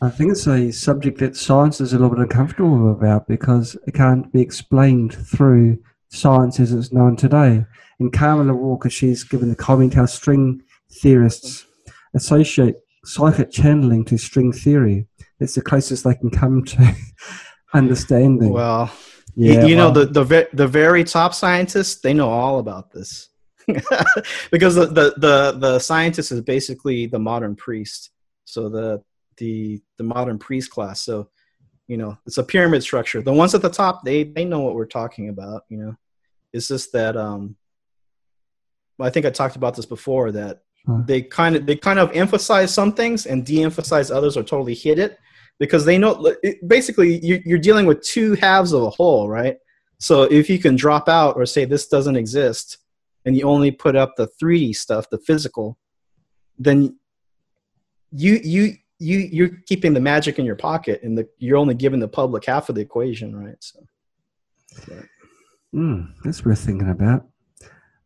I think it's a subject that science is a little bit uncomfortable about because it can't be explained through science as it's known today. And Carmela Walker she's given the comment how string theorists associate psychic channeling to string theory. It's the closest they can come to [LAUGHS] understanding. Well, yeah, you, you well, know the the the very top scientists they know all about this [LAUGHS] because the, the the the scientist is basically the modern priest. So the the the modern priest class. So you know it's a pyramid structure. The ones at the top they they know what we're talking about. You know, it's just that um, I think I talked about this before that they kind of they kind of emphasize some things and de-emphasize others or totally hit it because they know basically you're dealing with two halves of a whole, right? So if you can drop out or say this doesn't exist, and you only put up the 3D stuff, the physical, then you you you you're keeping the magic in your pocket, and the, you're only giving the public half of the equation, right? So, mm, that's worth thinking about.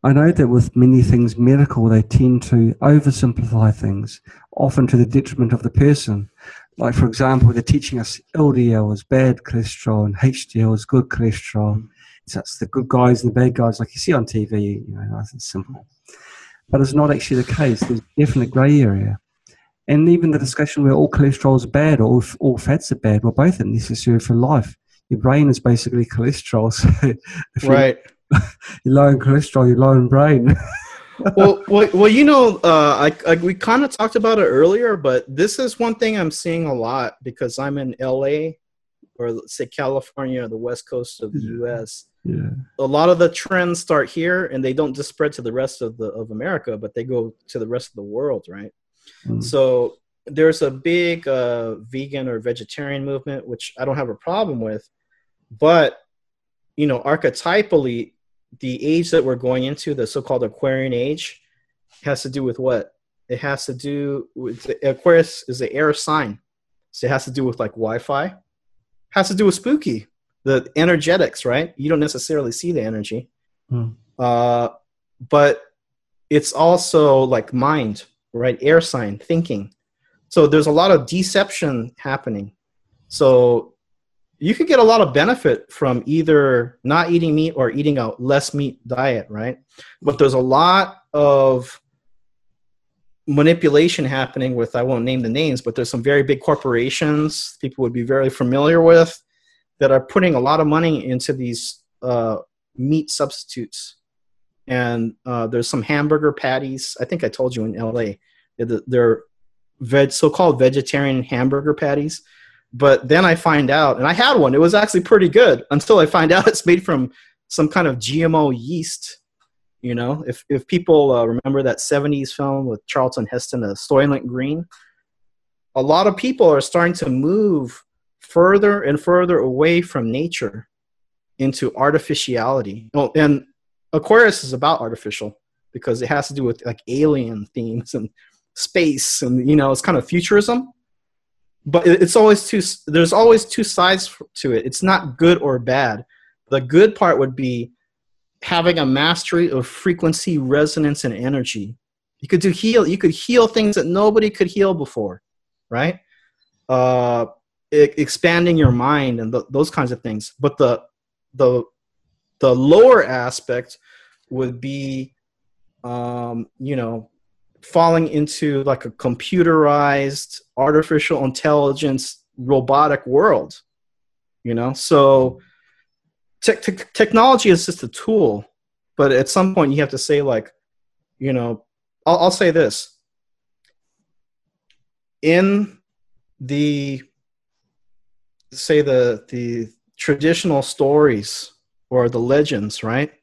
I know that with many things medical, they tend to oversimplify things, often to the detriment of the person. Like, for example, they're teaching us LDL is bad cholesterol and HDL is good cholesterol. So that's the good guys and the bad guys, like you see on TV, you know, nice and simple. But it's not actually the case. There's definite grey area. And even the discussion where all cholesterol is bad or all, all fats are bad, well, both are necessary for life. Your brain is basically cholesterol. [LAUGHS] So right. [LAUGHS] you're low in cholesterol, you're low in brain. [LAUGHS] well, well, well, you know, uh, I, I, we kind of talked about it earlier, but this is one thing I'm seeing a lot because I'm in LA or say California, the west coast of the yeah. U.S. Yeah. A lot of the trends start here, and they don't just spread to the rest of the of America, but they go to the rest of the world, right? Mm. So there's a big uh, vegan or vegetarian movement, which I don't have a problem with, but you know, archetypally, the age that we're going into, the so-called Aquarian age, has to do with what? It has to do with Aquarius is the air sign, so it has to do with like Wi-Fi. Has to do with spooky, the energetics, right? You don't necessarily see the energy, hmm. uh, but it's also like mind, right? Air sign, thinking. So there's a lot of deception happening. So you could get a lot of benefit from either not eating meat or eating a less meat diet, right? But there's a lot of manipulation happening with I won't name the names, but there's some very big corporations people would be very familiar with that are putting a lot of money into these uh, meat substitutes. And uh, there's some hamburger patties. I think I told you in LA, they're veg, so-called vegetarian hamburger patties but then I find out, and I had one. It was actually pretty good until I find [LAUGHS] out it's made from some kind of GMO yeast. You know, if if people uh, remember that '70s film with Charlton Heston, uh, Soylent Green, a lot of people are starting to move further and further away from nature into artificiality. Oh, and Aquarius is about artificial because it has to do with like alien themes and space, and you know, it's kind of futurism. But it's always two there's always two sides to it. It's not good or bad. The good part would be having a mastery of frequency resonance and energy. You could do heal you could heal things that nobody could heal before right? Uh expanding your mind and th- those kinds of things. But the the the lower aspect would be um you know falling into like a computerized artificial intelligence robotic world you know? So te- te- technology is just a tool but at some point you have to say like you know I'll, I'll say this. In the say the the traditional stories or the legends right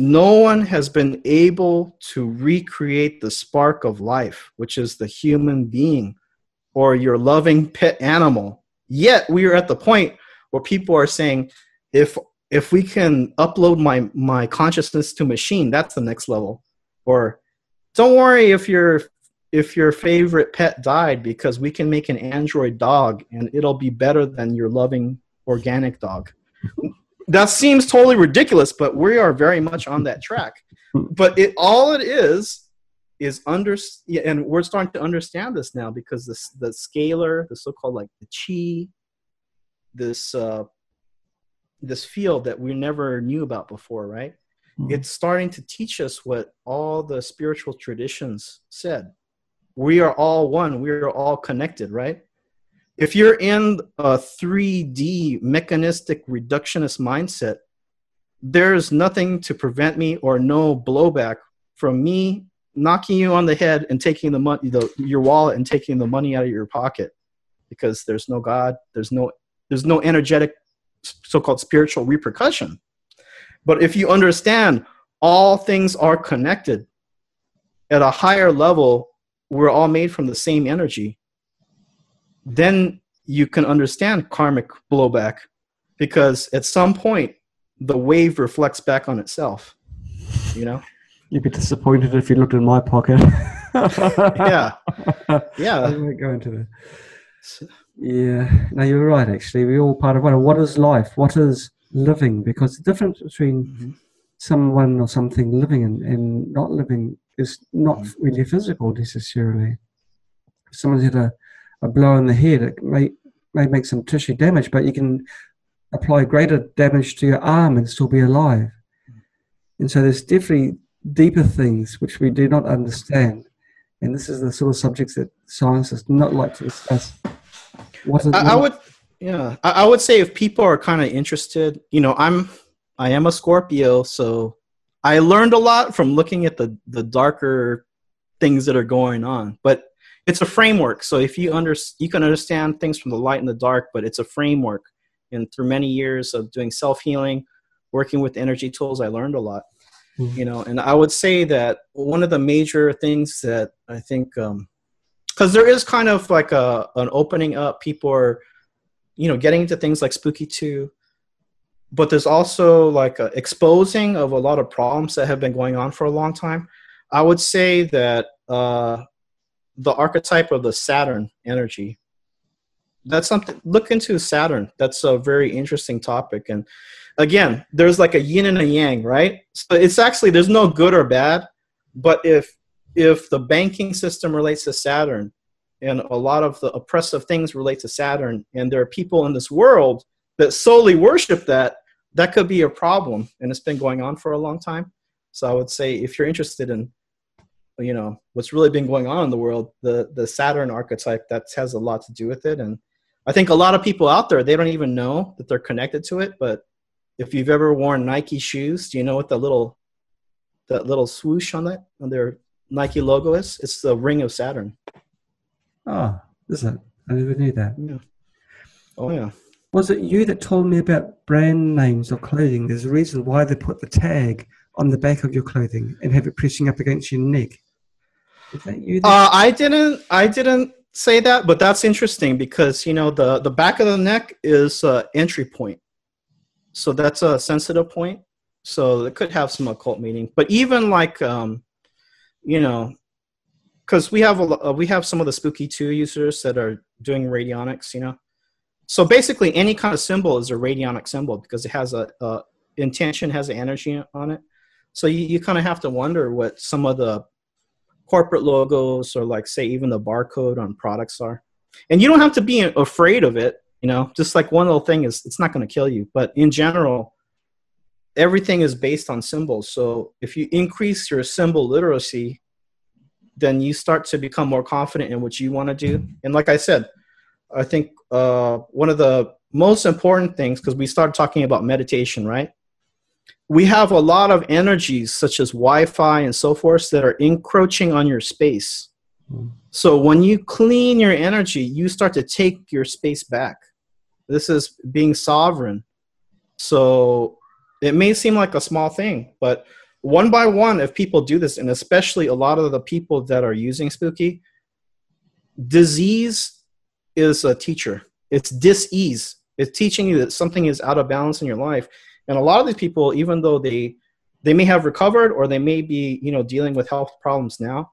no one has been able to recreate the spark of life, which is the human being or your loving pet animal. Yet we are at the point where people are saying, if if we can upload my my consciousness to machine, that's the next level. Or don't worry if your if your favorite pet died because we can make an android dog and it'll be better than your loving organic dog [LAUGHS] that seems totally ridiculous, but we are very much on that track. [LAUGHS] But it all it is is under and we're starting to understand this now because this the scalar, the so-called like the chi, this uh, this field that we never knew about before, right? Mm-hmm. It's starting to teach us what all the spiritual traditions said. We are all one. We are all connected, right? if you're in a 3D mechanistic reductionist mindset, there's nothing to prevent me or no blowback from me knocking you on the head and taking the money, the, your wallet and taking the money out of your pocket because there's no God, there's no, there's no energetic so-called spiritual repercussion. But if you understand all things are connected at a higher level, we're all made from the same energy then you can understand karmic blowback because at some point the wave reflects back on itself you know? You'd be disappointed if you looked in my pocket. [LAUGHS] Yeah. Yeah. I won't go into that yeah. No you're right actually. We're all part of one. What is life? What is living? Because the difference between mm-hmm. someone or something living and, and not living is not mm-hmm. really physical necessarily someone's had a a blow in the head, it may, may make some tissue damage, but you can apply greater damage to your arm and still be alive. And so there's definitely deeper things which we do not understand. And this is the sort of subjects that science does not like to discuss. What I, I would, yeah, I, I would say if people are kind of interested, you know, I'm, I am a Scorpio, so I learned a lot from looking at the the darker things that are going on. But it's a framework. So if you under you can understand things from the light and the dark, but it's a framework. And through many years of doing self healing, working with energy tools, I learned a lot. Mm-hmm. You know, and I would say that one of the major things that I think, because um, there is kind of like a an opening up, people are, you know, getting into things like spooky 2, but there's also like exposing of a lot of problems that have been going on for a long time. I would say that uh, the archetype of the Saturn energy. That's something. Look into Saturn. That's a very interesting topic. And again, there's like a yin and a yang, right? So it's actually there's no good or bad, but if if the banking system relates to Saturn, and a lot of the oppressive things relate to Saturn, and there are people in this world that solely worship that, that could be a problem, and it's been going on for a long time. So I would say if you're interested in, you know, what's really been going on in the world, the the Saturn archetype that has a lot to do with it, and I think a lot of people out there they don't even know that they're connected to it. But if you've ever worn Nike shoes, do you know what the little that little swoosh on that on their Nike logo is? It's the ring of Saturn. Oh, is it? I never knew that. Yeah. Oh yeah. Was it you that told me about brand names of clothing? There's a reason why they put the tag on the back of your clothing and have it pressing up against your neck. Is that you? That- uh, I didn't. I didn't say that, but that's interesting because you know the the back of the neck is uh, entry point, so that's a sensitive point. So it could have some occult meaning. But even like, um, you know, because we have a we have some of the spooky two users that are doing radionics, you know. So basically, any kind of symbol is a radionic symbol because it has a, a intention, has an energy on it. So you, you kind of have to wonder what some of the corporate logos or like say even the barcode on products are. And you don't have to be afraid of it, you know, just like one little thing is it's not going to kill you, but in general everything is based on symbols. So if you increase your symbol literacy, then you start to become more confident in what you want to do. And like I said, I think uh, one of the most important things, because we started talking about meditation, right? we have a lot of energies such as Wi-Fi and so forth that are encroaching on your space. Mm. So when you clean your energy, you start to take your space back. This is being sovereign. So it may seem like a small thing, but one by one, if people do this, and especially a lot of the people that are using spooky, disease is a teacher. It's dis-ease. It's teaching you that something is out of balance in your life and a lot of these people, even though they they may have recovered or they may be you know dealing with health problems now,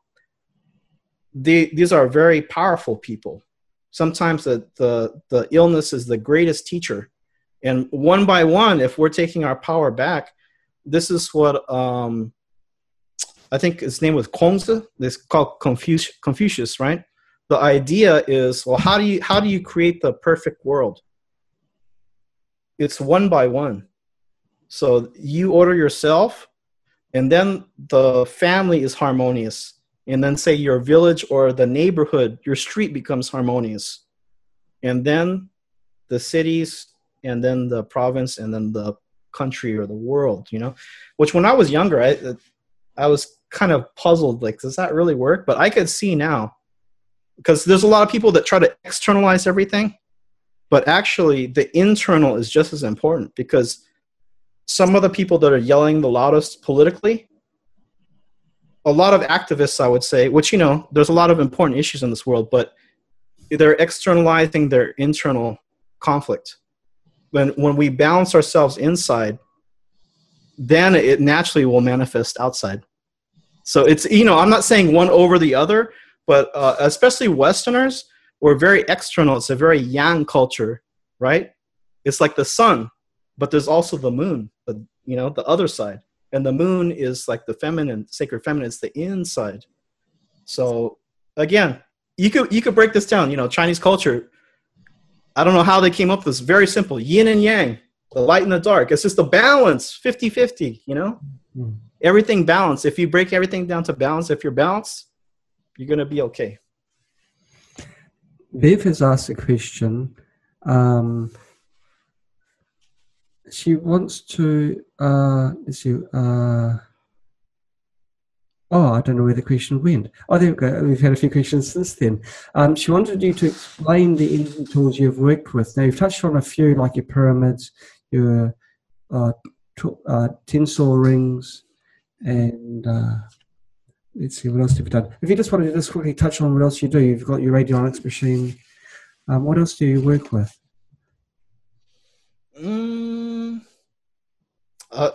they, these are very powerful people. Sometimes the, the the illness is the greatest teacher, and one by one, if we're taking our power back, this is what um, I think his name was Kongzi. This called Confucius, right? The idea is, well, how do you how do you create the perfect world? It's one by one. So you order yourself, and then the family is harmonious. And then say your village or the neighborhood, your street becomes harmonious. And then the cities, and then the province, and then the country or the world, you know? Which when I was younger, I, I was kind of puzzled like, does that really work? But I could see now because there's a lot of people that try to externalize everything but actually the internal is just as important because some of the people that are yelling the loudest politically a lot of activists i would say which you know there's a lot of important issues in this world but they're externalizing their internal conflict. When when we balance ourselves inside then it naturally will manifest outside. So it's you know i'm not saying one over the other but uh, especially westerners we're very external. It's a very yang culture right? It's like the sun but there's also the moon the you know the other side. And the moon is like the feminine sacred feminine it's the inside. So again you could you could break this down you know chinese culture. I don't know how they came up with this. Very simple. Yin and yang the light and the dark. It's just a balance 50 50 you know? Mm. everything balanced. If you break everything down to balance if you're balanced you're going to be okay. Viv has asked a question um, she wants to uh let's see uh oh i don't know where the question went. Oh there we go. We've had a few questions since then. Um she wanted you to explain the engine tools you've worked with. Now you've touched on a few like your pyramids your uh, t- uh tensor rings and uh let's see what else have you done if you just wanted to just quickly touch on what else you do you've got your radionics machine um, what else do you work with Mm, uh,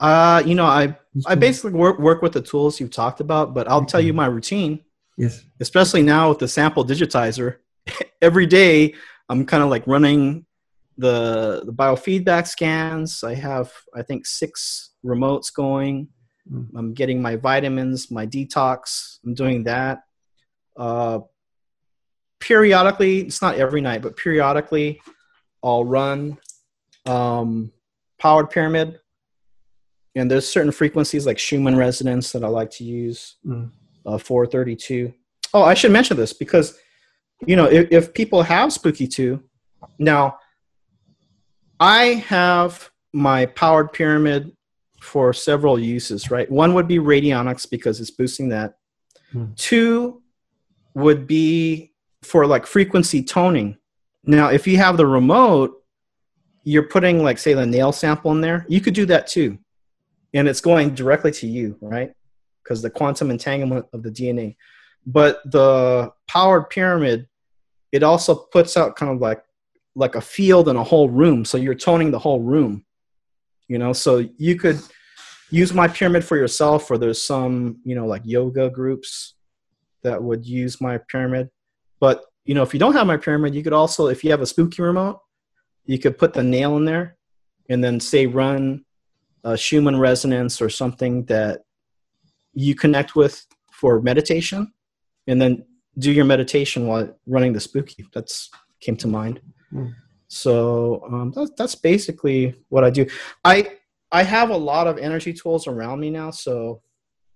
uh, you know, I I basically work work with the tools you've talked about, but I'll tell you my routine. Yes. Especially now with the sample digitizer, [LAUGHS] every day I'm kind of like running the the biofeedback scans. I have I think six remotes going. Mm. I'm getting my vitamins, my detox. I'm doing that. Uh, periodically, it's not every night, but periodically, I'll run um, powered pyramid. And there's certain frequencies like Schumann resonance that I like to use, mm. uh, 432. Oh, I should mention this because, you know, if, if people have Spooky 2, now I have my powered pyramid for several uses, right? One would be radionics because it's boosting that. Hmm. Two would be for like frequency toning. Now, if you have the remote, you're putting like say the nail sample in there. You could do that too, and it's going directly to you, right? Because the quantum entanglement of the DNA. But the powered pyramid, it also puts out kind of like like a field in a whole room, so you're toning the whole room you know? So you could use my pyramid for yourself or there's some you know like yoga groups that would use my pyramid. But you know if you don't have my pyramid you could also if you have a spooky remote you could put the nail in there and then say run a schumann resonance or something that you connect with for meditation and then do your meditation while running the spooky. That's came to mind. Mm. So um, that's that's basically what I do. I I have a lot of energy tools around me now, so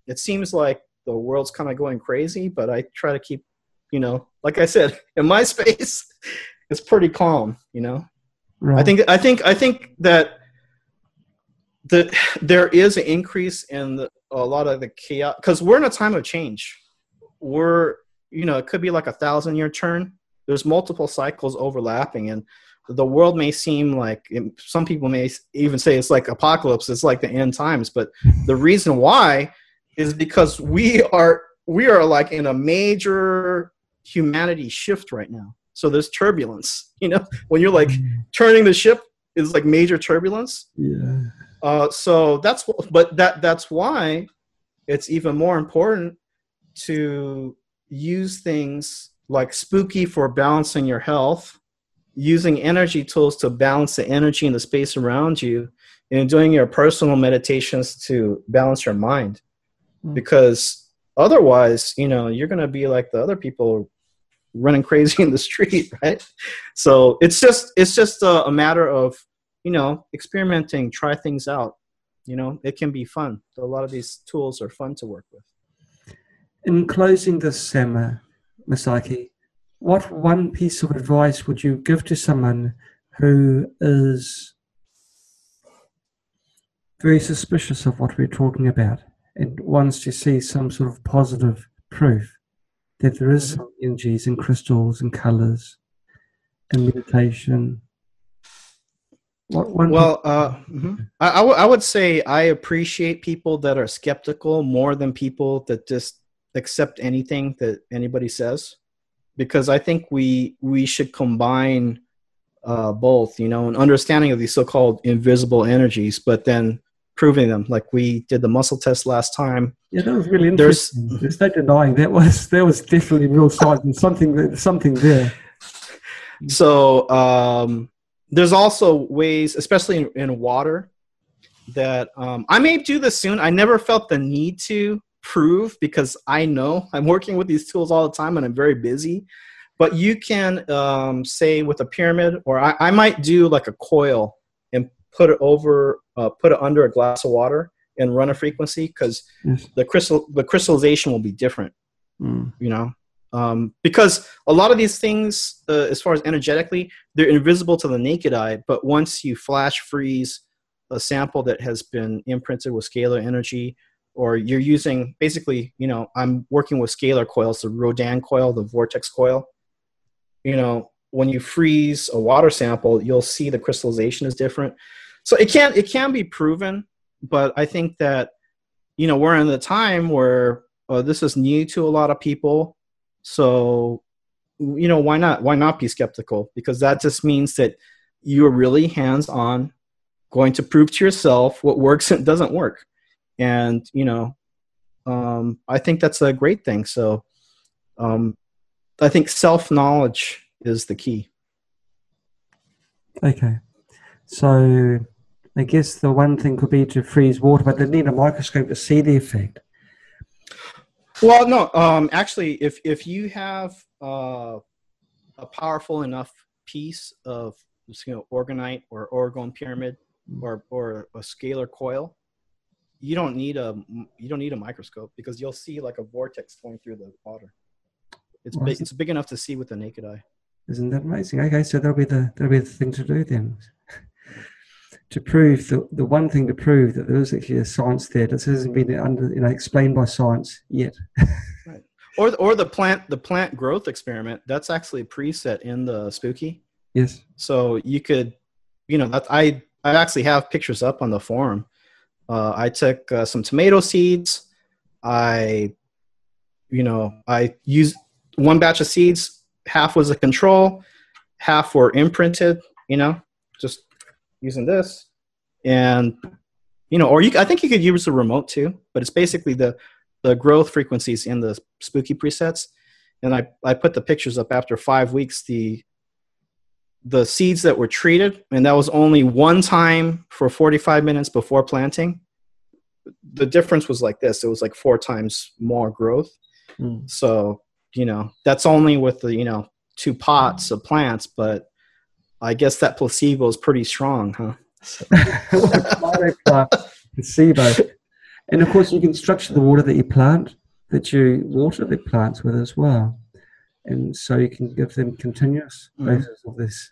it seems like the world's kind of going crazy, but I try to keep, you know, like I said, [LAUGHS] in my space, [LAUGHS] it's pretty calm. You know, right. I think I think I think that the [SIGHS] there is an increase in the, a lot of the chaos because we're in a time of change. We're you know it could be like a thousand year turn. There's multiple cycles overlapping, and the world may seem like some people may even say it's like apocalypse it's like the end times but the reason why is because we are we are like in a major humanity shift right now. So there's turbulence [LAUGHS] you know when you're like turning the ship is like major turbulence. Yeah. Uh, so that's but that that's why it's even more important to use things like spooky for balancing your health using energy tools to balance the energy in the space around you and doing your personal meditations to balance your mind. Mm. because otherwise you know you're going to be like the other people running crazy [LAUGHS] in the street right? So it's just it's just a, a matter of you know experimenting try things out. You know it can be fun. A lot of these tools are fun to work with. In closing this SAMA masaki what one piece of advice would you give to someone who is very suspicious of what we're talking about and wants to see some sort of positive proof that there is some energies and crystals and colors and meditation? Well, uh, mm-hmm. I, I, w- I would say I appreciate people that are skeptical more than people that just accept anything that anybody says because I think we we should combine uh, both, you know, an understanding of these so-called invisible energies, but then proving them, like we did the muscle test last time. Yeah, that was really interesting. There's, There's no denying that was there was definitely real science and something something there. [LAUGHS] So um, there's also ways, especially in, in water, that um, I may do this soon. I never felt the need to, prove because I know [LAUGHS] I'm working with these tools all the time and I'm very busy. But you can um, say with a pyramid, or I, I, might do like a coil and put it over, uh, put it under a glass of water and run a frequency because yes. the crystal the crystallization will be different. Mm. You know, um, because a lot of these things, uh, as far as energetically, they're invisible to the naked eye. But once you flash freeze a sample that has been imprinted with scalar energy or you're using basically, you know, I'm working with scalar coils, the Rodin coil, the vortex coil. You know, when you freeze a water sample, you'll see the crystallization is different. So it can it can be proven, but I think that you know we're in the time where uh, this is new to a lot of people. So you know why not why not be skeptical because that just means that you're really hands on going to prove to yourself what works and doesn't work and you know um, i think that's a great thing. So um, i think self-knowledge is the key. Okay. So i guess the one thing could be to freeze water but they need a microscope to see the effect. Well no um, actually if if you have uh, a powerful enough piece of you know orgonite or orgone pyramid or or a scalar coil, you don't need a you don't need a microscope because you'll see like a vortex going through the water. It's big, it's big enough to see with the naked eye. Isn't that amazing? Okay, so that'll be the that'll be the thing to do then. [LAUGHS] to prove the the one thing to prove that there is actually a science there. that hasn't been under you know explained by science yet. [LAUGHS] right. Or or the plant the plant growth experiment that's actually preset in the spooky. Yes. So you could, you know, that I I actually have pictures up on the forum. Uh, I took uh, some tomato seeds. I, you know, I used one batch of seeds. Half was a control, half were imprinted. You know, just using this, and you know, or you. I think you could use the remote too, but it's basically the the growth frequencies in the spooky presets. And I I put the pictures up after five weeks. The the seeds that were treated, and that was only one time for 45 minutes before planting. The difference was like this: it was like four times more growth. Mm. So you know that's only with the you know two pots of plants, but I guess that placebo is pretty strong, huh? placebo, and of course you can structure the water that you plant, that you water the plants with as well, and so you can give them continuous doses of this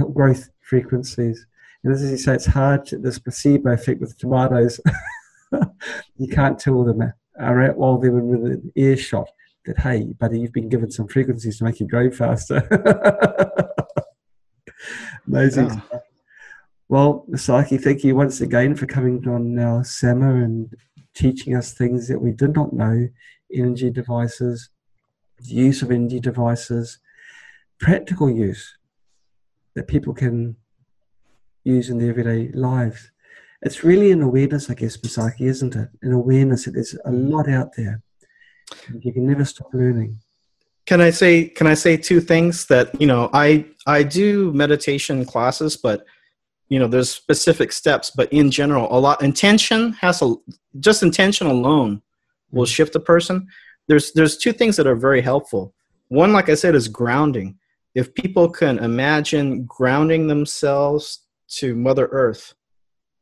[LAUGHS] growth frequencies. And as you say, it's hard, to, this placebo effect with tomatoes. [LAUGHS] you can't tell them are while they're in earshot that, hey, buddy, you've been given some frequencies to make you grow faster. [LAUGHS] Amazing. Yeah. Well, Masaki, thank you once again for coming on our SAMA and teaching us things that we did not know energy devices, use of energy devices, practical use that people can use in their everyday lives. It's really an awareness, I guess, Masaki, isn't it? An awareness that there's a lot out there. You can never stop learning. Can I say can I say two things that, you know, I I do meditation classes, but you know, there's specific steps, but in general, a lot intention has a just intention alone will mm-hmm. shift a person. There's there's two things that are very helpful. One, like I said, is grounding if people can imagine grounding themselves to Mother Earth,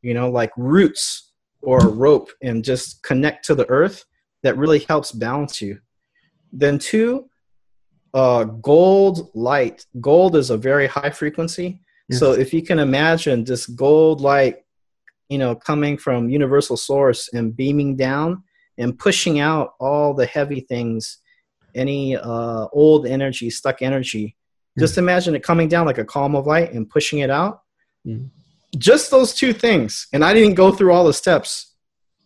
you know, like roots or a rope and just connect to the earth, that really helps balance you. Then, two, uh, gold light. Gold is a very high frequency. Yes. So, if you can imagine this gold light, you know, coming from universal source and beaming down and pushing out all the heavy things, any uh, old energy, stuck energy, just imagine it coming down like a column of light and pushing it out. Mm. Just those two things. And I didn't go through all the steps.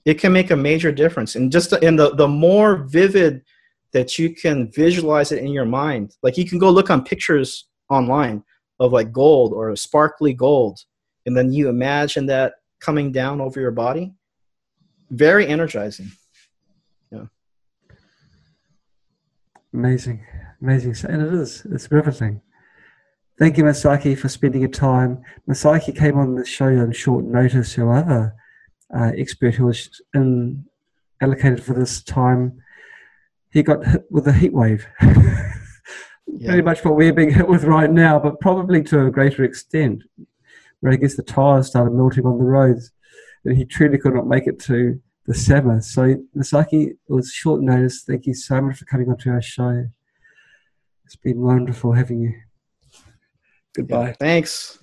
It can make a major difference. And just in the, the more vivid that you can visualize it in your mind, like you can go look on pictures online of like gold or sparkly gold. And then you imagine that coming down over your body. Very energizing. Yeah. Amazing. Amazing. And it is. It's riveting. Thank you, Masaki, for spending your time. Masaki came on the show on short notice. Who other uh, expert who was in, allocated for this time, he got hit with a heat wave. [LAUGHS] yeah. Pretty much what we're being hit with right now, but probably to a greater extent, where I guess the tires started melting on the roads, and he truly could not make it to the SAMA. So, Masaki, it was short notice. Thank you so much for coming onto our show. It's been wonderful having you. Goodbye. Yeah, thanks.